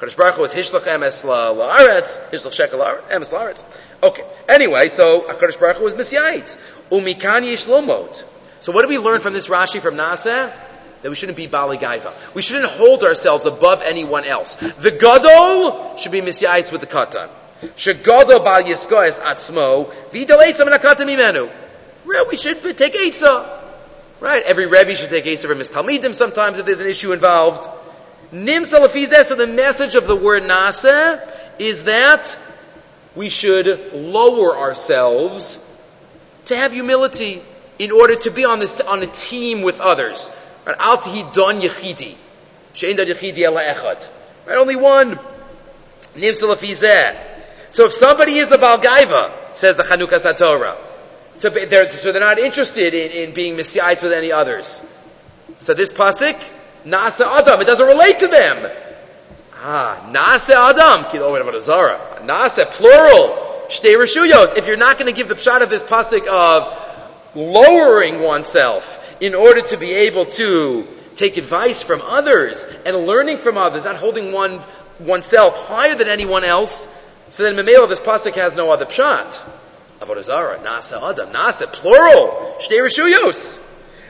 Kadosh Baruch was hishlach emes la'aretz, hishlach shekel emes la'aretz. Okay. Anyway, so Kadosh Baruch was misyayitz. Umikan yesh lomod. So what do we learn from this Rashi from Naseh? That we shouldn't be Bali Gaiva. We shouldn't hold ourselves above anyone else. The Gadol should be misyayitz with the Katan. Shegodo bal yiskoes atzmo v'idal eitzah menakatam imenu. We should take eitzah. Right? Every Rebbe should take eitzah from his Talmidim sometimes if there's an issue involved. Nim salafizeh, so the message of the word nasa is that we should lower ourselves to have humility in order to be on this on a team with others. Right? Al don yechidi. Shein yechidi ela echad. Right? Only one. So if somebody is a Balgaiva, says the Chanukas HaTorah, so they're, so they're not interested in, in being messiahs with any others. So this pasuk, Nasa Adam, it doesn't relate to them. Ah, Nasa Adam, Nasa, plural, Shtei Rishuyos. If you're not going to give the shot of this pasuk of lowering oneself in order to be able to take advice from others and learning from others, not holding one oneself higher than anyone else, so then Memela, this pasuk has no other pshat. Avodah Zarah, Nasa Adam, Nasa, plural, Shtei Rishuyos.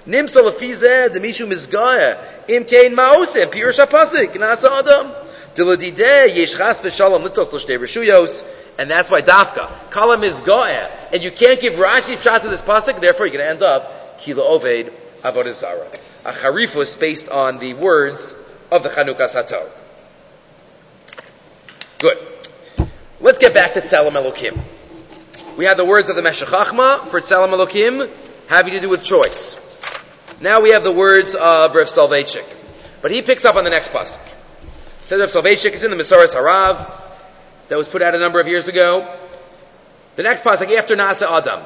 Nimsa lefizeh, demishu mizgaya, im kein ma'osem, pirush ha'pasik, Nasa Adam. Diladideh, yesh chas v'shalom litos l'shtei Rishuyos. And that's why dafka, kala mizgaya. And you can't give Rashi pshat to this pasuk, therefore you're going to end up, kila oved, Avodah Zarah. A charifus based on the words of the Chanukah Sato. Good. Let's get back to Tzelem Elokim. We have the words of the Meshech Chachma for Tzelem Elokim having to do with choice. Now we have the words of Rav Soloveitchik. But he picks up on the next pasuk. Says Rav Soloveitchik, it's in the Masoras Harav that was put out a number of years ago. The next pasuk after Nasa Adam,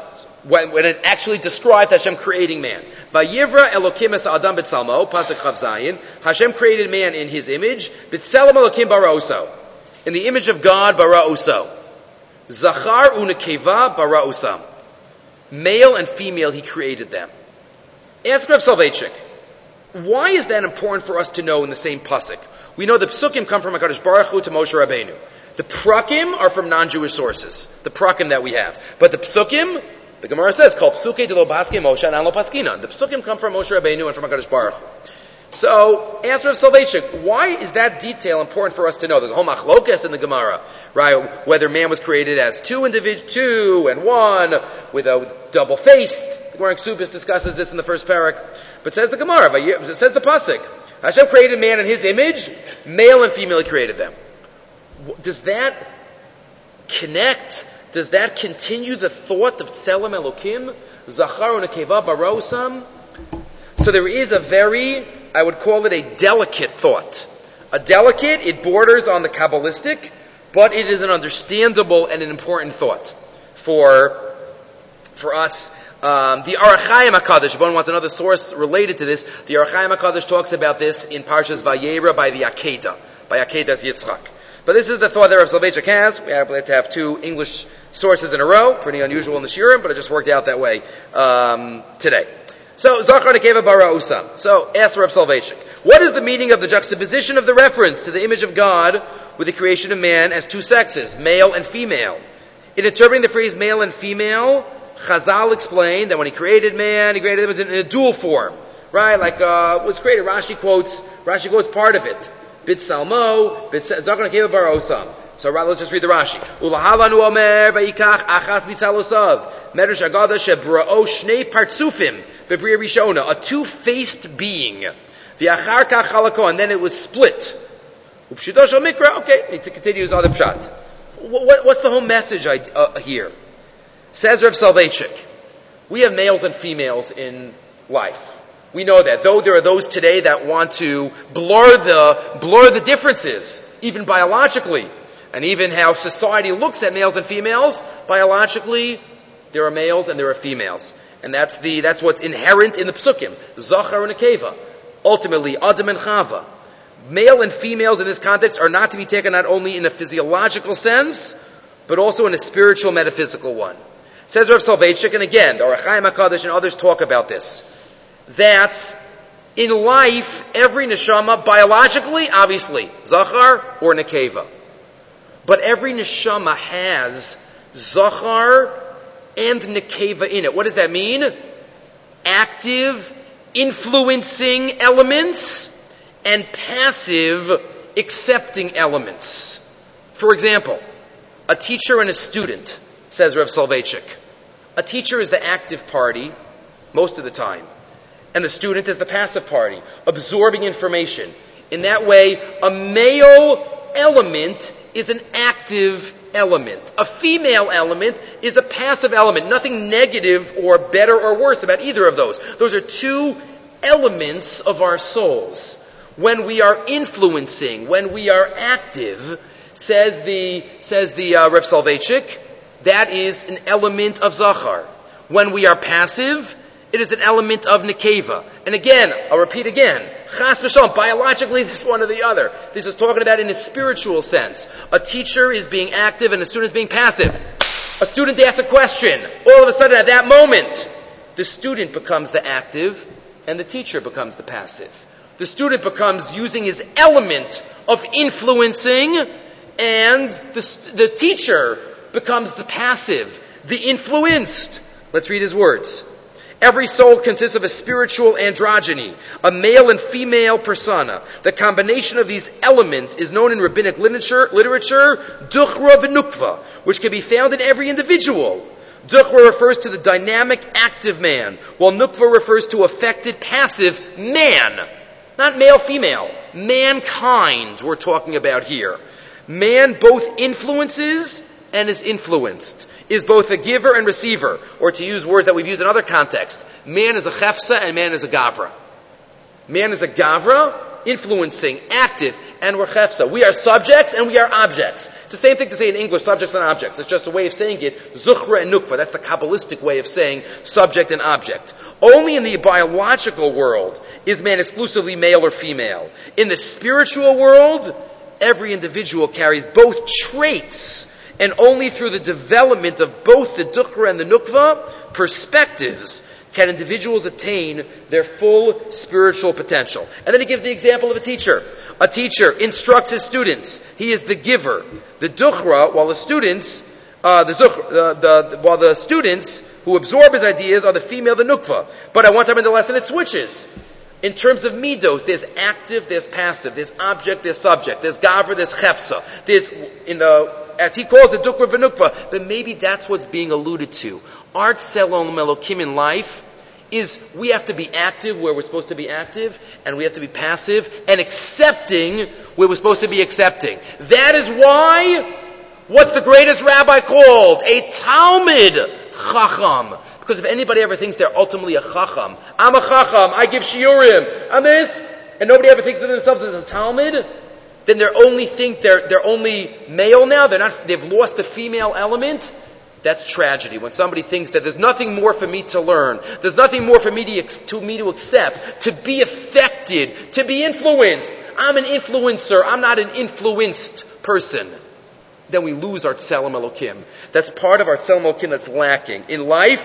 when, when, it actually described Hashem creating man. Vayivra Elokim es Adam b'tzalmo, pasuk Chav Zayin. Hashem created man in His image. B'tzelem Elokim baroso. In the image of God, bara uso. Zachar unakeva bara usam. Male and female, he created them. Ask Rav Soloveitchik, why is that important for us to know in the same pasuk? We know the psukim come from HaKadosh Baruch Hu to Moshe Rabbeinu. The prakim are from non-Jewish sources. The prakim that we have. But the psukim, the Gemara says, called psuke de lo Moshe and lo paskinan. The psukim come from Moshe Rabbeinu and from HaKadosh Baruch So, answer of Soloveitchik, why is that detail important for us to know? There's a whole machlokas in the Gemara, right? Whether man was created as two individuals, two and one, with a double faced. The Gemara discusses this in the first parak. But says the Gemara, says the Pasuk, Hashem created man in his image, male and female he created them. Does that connect? Does that continue the thought of Tzelem Elokim? Zachar and Akeva Barosam? So there is a very I would call it a delicate thought. A delicate, it borders on the Kabbalistic, but it is an understandable and an important thought for, for us. Um, the Ohr HaChaim HaKadosh, one wants another source related to this, the Ohr HaChaim HaKadosh talks about this in Parshas Vayera by the Akedah, by Akedah's Yitzchak. But this is the thought that Rav Soloveitchik has. We happen to have two English sources in a row, pretty unusual in the Shiurim, but it just worked out that way um, today. So, Zachar Nekeva Bara Usam. So, ask Rav Soloveitchik. What is the meaning of the juxtaposition of the reference to the image of God with the creation of man as two sexes, male and female? In interpreting the phrase male and female, Chazal explained that when he created man, he created him in a dual form. Right? Like, uh, created, Rashi quotes, Rashi quotes part of it. Bit Salmo, Bit Zachar Nekeva Bara Usam. So let's just read the Rashi. Ulahalanu omer vayikach achas mitzalosav. Medrash Agada shebra'o shnei partsufim. Bebriya Rishona, a two-faced being. The Achar Kach and then it was split. Upshidosh Mikra, okay, need to continue his other pshat. What, what's the whole message I, uh, here? Says Rav Soloveitchik, we have males and females in life. We know that. Though there are those today that want to blur the, blur the differences, even biologically, and even how society looks at males and females, biologically, there are males and there are females. And that's the, that's what's inherent in the psukim. Zachar and Akeva. Ultimately, Adam and Chava. Male and females in this context are not to be taken not only in a physiological sense, but also in a spiritual, metaphysical one. says Rav Soloveitchik, and again, the Ohr HaChaim HaKadosh and others talk about this, that in life, every neshama, biologically, obviously, Zachar or Nekeva. But every neshama has Zachar and nekeva in it. What does that mean? Active, influencing elements and passive, accepting elements. For example, a teacher and a student, says Rav Soloveitchik. A teacher is the active party most of the time, and the student is the passive party, absorbing information. In that way, a male element is an active element. A female element is a passive element. Nothing negative or better or worse about either of those. Those are two elements of our souls. When we are influencing, when we are active, says the, says the uh, Rav Soloveitchik, that is an element of Zachar. When we are passive, it is an element of Nekeva. And again, I'll repeat again, Chas v'shalom, biologically, this one or the other. This is talking about in a spiritual sense. A teacher is being active and a student is being passive. A student asks a question. All of a sudden, at that moment, the student becomes the active and the teacher becomes the passive. The student becomes using his element of influencing and the, the teacher becomes the passive, the influenced. Let's read his words. Every soul consists of a spiritual androgyny, a male and female persona. The combination of these elements is known in rabbinic literature, literature duchra v'nukva, which can be found in every individual. Duchra refers to the dynamic, active man, while nukva refers to affected, passive man. Not male, female. Mankind we're talking about here. Man both influences and is influenced is both a giver and receiver, or to use words that we've used in other contexts, man is a chefsa and man is a gavra. Man is a gavra, influencing, active, and we're chefsa. We are subjects and we are objects. It's the same thing to say in English, subjects and objects. It's just a way of saying it, zuchra and nukva. That's the Kabbalistic way of saying subject and object. Only in the biological world is man exclusively male or female. In the spiritual world, every individual carries both traits and only through the development of both the Dukhra and the Nukva perspectives can individuals attain their full spiritual potential. And then he gives the example of a teacher. A teacher instructs his students. He is the giver. The Dukhra, while the students, uh, the, the, the, while the students who absorb his ideas are the female, the Nukva. But at one time in the lesson it switches. In terms of midos, there's active, there's passive, there's object, there's subject, there's gavra, there's chefsa. There's, in the as he calls it, dukra v'nukva, then maybe that's what's being alluded to. Art selon melokim in life is we have to be active where we're supposed to be active, and we have to be passive and accepting where we're supposed to be accepting. That is why, what's the greatest rabbi called? A Talmud Chacham. Because if anybody ever thinks they're ultimately a Chacham, I'm a Chacham, I give Shiurim, I'm this, and nobody ever thinks of themselves as a Talmud, then they only think they're, they're only male now, they're not, they've lost the female element, that's tragedy. When somebody thinks that there's nothing more for me to learn, there's nothing more for me to, to, me to accept, to be affected, to be influenced. I'm an influencer, I'm not an influenced person. Then we lose our Tselem Elokim. That's part of our Tselem Elokim that's lacking. In life,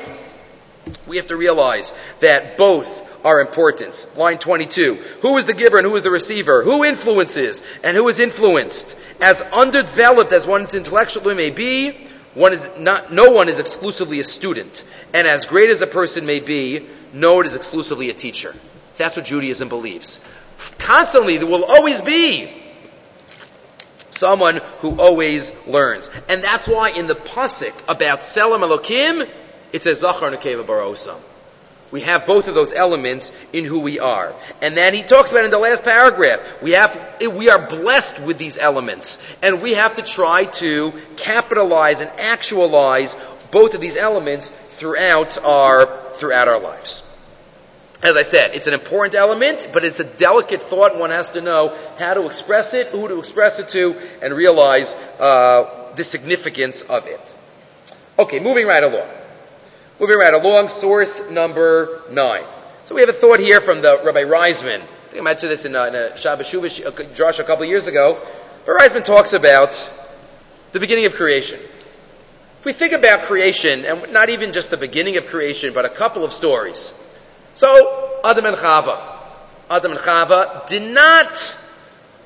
we have to realize that both are important. Line 22. Who is the giver and who is the receiver? Who influences and who is influenced? As underdeveloped as one's intellectually may be, one is not, no one is exclusively a student. And as great as a person may be, no one is exclusively a teacher. That's what Judaism believes. Constantly, there will always be someone who always learns. And that's why in the Pasuk about Tzelem Elokim, it says Zachar Nekeva Barosam. We have both of those elements in who we are. And then he talks about in the last paragraph, we have, we are blessed with these elements. And we have to try to capitalize and actualize both of these elements throughout our, throughout our lives. As I said, it's an important element, but it's a delicate thought one has to know how to express it, who to express it to, and realize, uh, the significance of it. Okay, moving right along. Moving right along, source number nine. So we have a thought here from the Rabbi Reisman. I think I mentioned this in a, in a Shabbos Shuva Josh a couple years ago. But Reisman talks about the beginning of creation. If we think about creation, and not even just the beginning of creation, but a couple of stories. So, Adam and Chava. Adam and Chava did not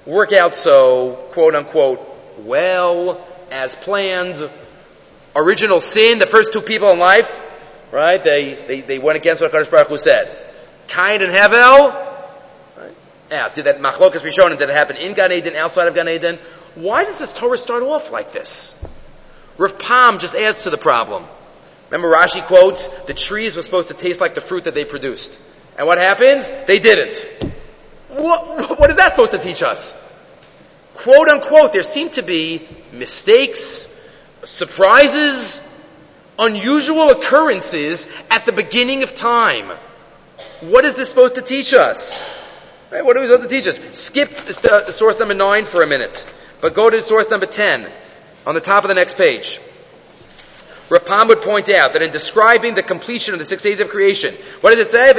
work out so, quote unquote, well as planned. Original sin, the first two people in life, right? They, they, they went against what HaKadosh Baruch Hu said. Kayin and Hevel, right? Yeah, did that machlokas be shown? Did it happen in Gan Eden, outside of Gan Eden? Why does the Torah start off like this? Rav Pam just adds to the problem. Remember Rashi quotes, the trees were supposed to taste like the fruit that they produced. And what happens? They didn't. What, what is that supposed to teach us? Quote unquote, there seem to be mistakes, surprises, unusual occurrences at the beginning of time. What is this supposed to teach us? Right, what are we supposed to teach us? Skip uh, source number 9 for a minute, but go to source number 10 on the top of the next page. Rapam would point out that in describing the completion of the six days of creation, what does it say?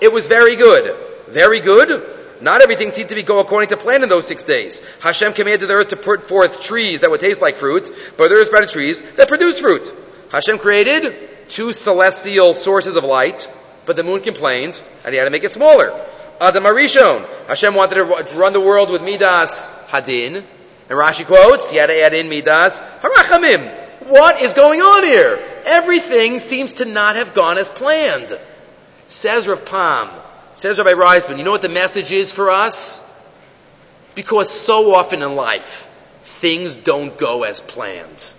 It was very good. Very good. Not everything seemed to be go according to plan in those six days. Hashem commanded the earth to put forth trees that would taste like fruit, but there is better trees that produce fruit. Hashem created two celestial sources of light, but the moon complained, and he had to make it smaller. Adam Arishon. Hashem wanted to run the world with Midas Hadin, and Rashi quotes, he had to add in Midas Harachamim. What is going on here? Everything seems to not have gone as planned. Says Rav Pam, says Rabbi Reisman, you know what the message is for us? Because so often in life, things don't go as planned.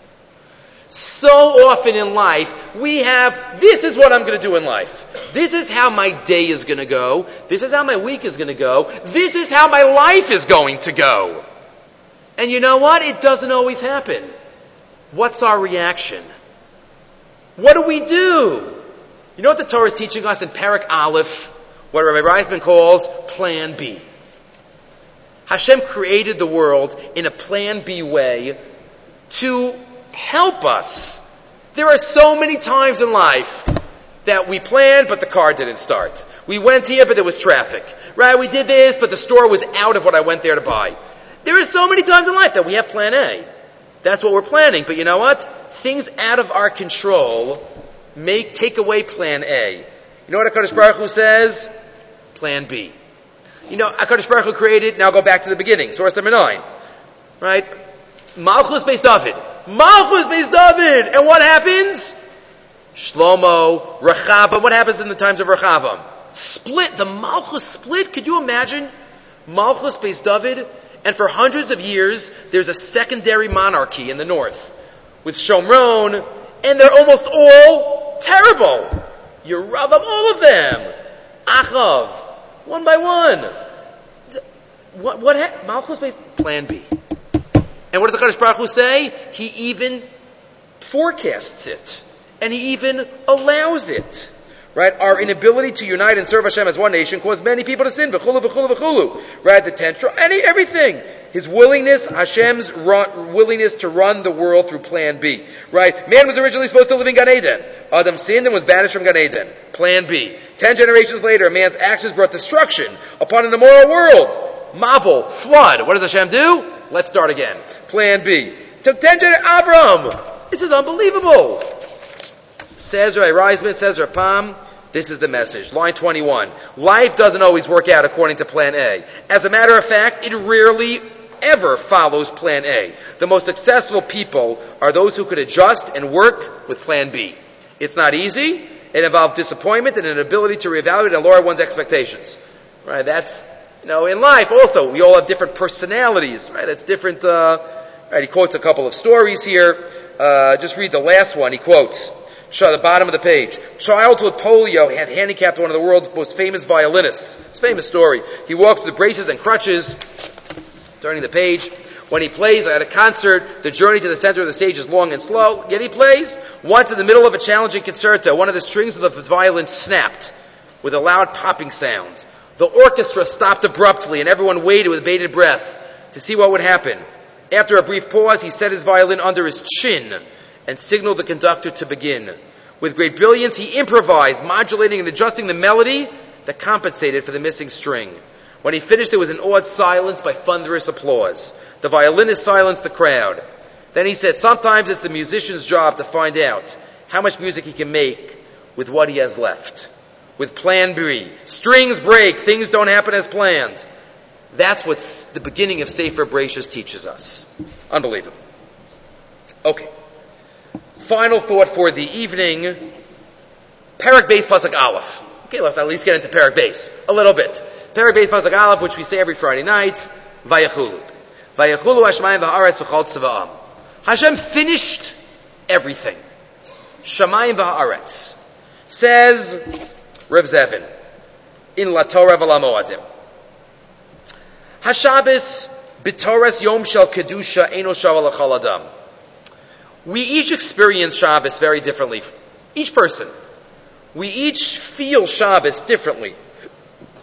So often in life, we have, this is what I'm going to do in life. This is how my day is going to go. This is how my week is going to go. This is how my life is going to go. And you know what? It doesn't always happen. What's our reaction? What do we do? You know what the Torah is teaching us in Parak Aleph? What Rabbi Reisman calls Plan B. Hashem created the world in a Plan B way to help us. There are so many times in life that we planned, but the car didn't start. We went here, but there was traffic. Right? We did this, but the store was out of what I went there to buy. There are so many times in life that we have plan A. That's what we're planning. But you know what? Things out of our control make, take away plan A. You know what HaKadosh Baruch Hu says? Plan B. You know, HaKadosh Baruch Hu created, now go back to the beginning, source number nine. Right? Malchus Beis David. Malchus Beis David! And what happens? Shlomo, Rechavam. What happens in the times of Rechavam? Split. The Malchus split. Could you imagine? Malchus Beis David and for hundreds of years, there's a secondary monarchy in the north with Shomron, and they're almost all terrible. Yeravam, all of them. Achav, one by one. What, what ha- Malchus based plan B. And what does the Kadosh Baruch Hu say? He even forecasts it. And he even allows it. Right? Our inability to unite and serve Hashem as one nation caused many people to sin. V'chulu, v'chulu, v'chulu. Right? The tension, any, everything. His willingness, Hashem's run, willingness to run the world through plan B. Right? Man was originally supposed to live in Gan Eden. Adam sinned and was banished from Gan Eden. Plan B. Ten generations later, man's actions brought destruction upon an immoral world. Mabul, flood. What does Hashem do? Let's start again. Plan B. Took ten generations. Avram. This is unbelievable. Says Ray Reisman, says Pam. this is the message. Line 21. Life doesn't always work out according to plan A. As a matter of fact, it rarely ever follows plan A. The most successful people are those who could adjust and work with plan B. It's not easy. It involves disappointment and an ability to reevaluate and lower one's expectations. Right? That's, you know, in life also, we all have different personalities, right? That's different, uh, right? He quotes a couple of stories here. Uh, just read the last one. He quotes, Show the bottom of the page. Child with polio had handicapped one of the world's most famous violinists. It's a famous story. He walked with braces and crutches. Turning the page. When he plays at a concert, the journey to the center of the stage is long and slow, yet he plays. Once in the middle of a challenging concerto, one of the strings of his violin snapped with a loud popping sound. The orchestra stopped abruptly and everyone waited with bated breath to see what would happen. After a brief pause, he set his violin under his chin and signaled the conductor to begin. With great brilliance, he improvised, modulating and adjusting the melody that compensated for the missing string. When he finished, there was an awed silence by thunderous applause. The violinist silenced the crowd. Then he said, Sometimes it's the musician's job to find out how much music he can make with what he has left. With plan B. Strings break, things don't happen as planned. That's what the beginning of Sefer Bereshis teaches us. Unbelievable. Okay. Final thought for the evening. Parak base pasuk aleph. Okay, let's at least get into Parak base a little bit. Parak base pasuk aleph, which we say every Friday night. Vayachulu. Vayachulu Hashmayim v'haaretz v'chol tzava'am. Hashem finished everything. Shamayim v'haaretz. Says Rav Zevin in La Torah v'la Moadim. Hashabbos B'toras yom shel kedusha eno shaval achal adam. We each experience Shabbos very differently. Each person. We each feel Shabbos differently.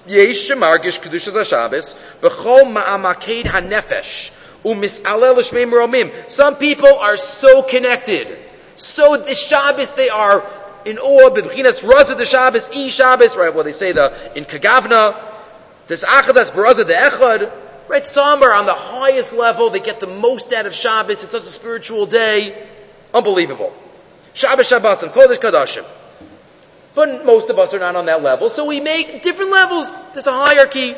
Shemargish kedusha Shabbos b'chol ma'amaked hanefesh u'mis'alel l'shmei meromim. Some people are so connected. So the Shabbos they are in awe, b'bchinas raza the Shabbos, e Shabbos, right? Well, they say the, in Kagavna, this achadas baraza the echad, right? Some are on the highest level, they get the most out of Shabbos, it's such a spiritual day. Unbelievable. Shabbos Shabbos and Kodesh Kadashim. But most of us are not on that level, so we make different levels. There's a hierarchy.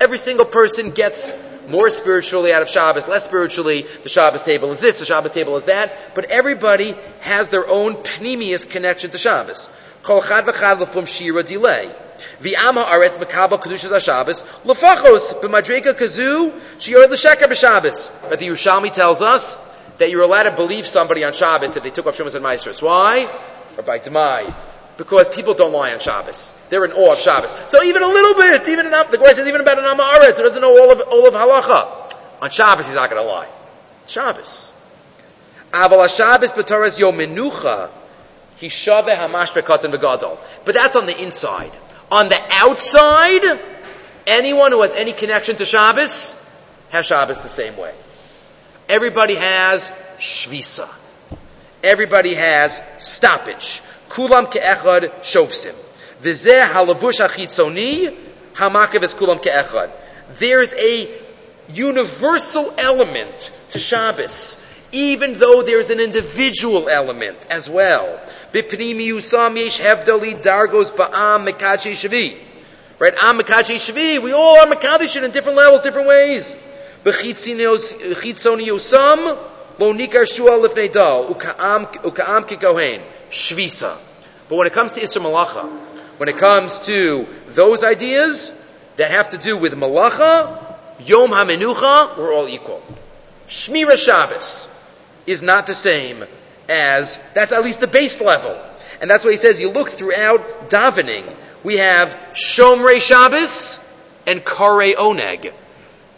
Every single person gets more spiritually out of Shabbos, less spiritually. The Shabbos table is this, the Shabbos table is that. But everybody has their own pneumius connection to Shabbos. Kol chad v'chad lefum shira delay. V'ama aretz mekabel kedushas ha-Shabbos lefachos b'madrega kazu shiyor l'sheker b'Shabbos. But the Yerushalmi tells us that you're allowed to believe somebody on Shabbos if they took off Shumas and Meisters. Why? Or by Demai because people don't lie on Shabbos. They're in awe of Shabbos. So even a little bit, even enough, the Gemara says even about an Amaretz who doesn't know all of, all of halacha. On Shabbos, he's not going to lie. Shabbos. Aval Shabbos b'Torah yom menucha, hishave hamash v'katan v'gadol. But that's on the inside. On the outside, anyone who has any connection to Shabbos has Shabbos the same way. Everybody has shvisa. Everybody has stoppage. Kulam ke'echad shofsim. V'zeh halavush achitzoni kulam ke'echad. There's a universal element to Shabbos, even though there's an individual element as well. B'pnimi yusam yesh hevdali dargos ba'am shavi. Right? Am shavi. We all are mekadishin in different levels, different ways. B'chitzoni lo nikar shua lifnei dal uka'am shvisa. But when it comes to Isra Malacha, when it comes to those ideas that have to do with Malacha, Yom HaMenucha, we're all equal. Shmira Shabbos is not the same as, that's at least the base level. And that's why he says you look throughout davening. We have Shomrei Shabbos and Kare Oneg.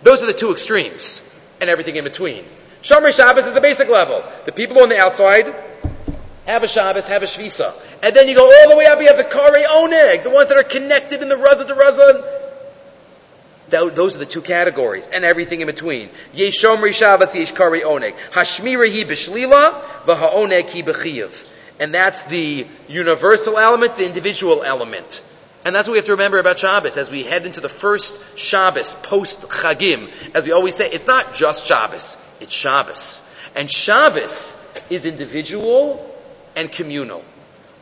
Those are the two extremes, and everything in between. Shomrei Shabbos is the basic level. The people on the outside have a Shabbos, have a Shvisa. And then you go all the way up, you have the Kare Oneg, the ones that are connected in the Raza to Raza. Those are the two categories, and everything in between. Yesh Shomri Shabbos, Yesh Kare Oneg. Hashmira hi b'shlila, v'ha'oneg hi b'chiyav. And that's the universal element, the individual element. And that's what we have to remember about Shabbos as we head into the first Shabbos, post Chagim. As we always say, it's not just Shabbos, it's Shabbos. And Shabbos is individual and communal.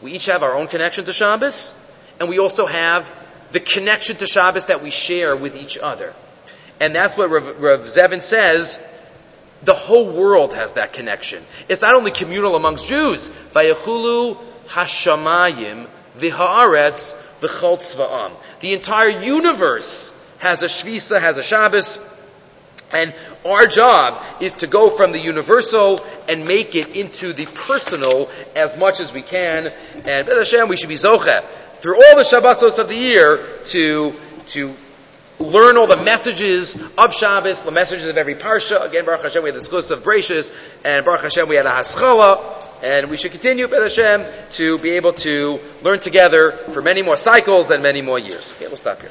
We each have our own connection to Shabbos, and we also have the connection to Shabbos that we share with each other. And that's what Rav, Rav Zevin says. The whole world has that connection. It's not only communal amongst Jews. Vayachulu hashamayim v'haaretz v'chol. The entire universe has a Shvisa, has a Shabbos, and our job is to go from the universal and make it into the personal as much as we can. And B'ez Hashem, we should be zoche through all the Shabbosos of the year to to learn all the messages of Shabbos, the messages of every parsha. Again, Baruch Hashem, we had the schus of Bracious, and Baruch Hashem, we had a haskalah. And we should continue, B'ez Hashem, to be able to learn together for many more cycles and many more years. Okay, we'll stop here.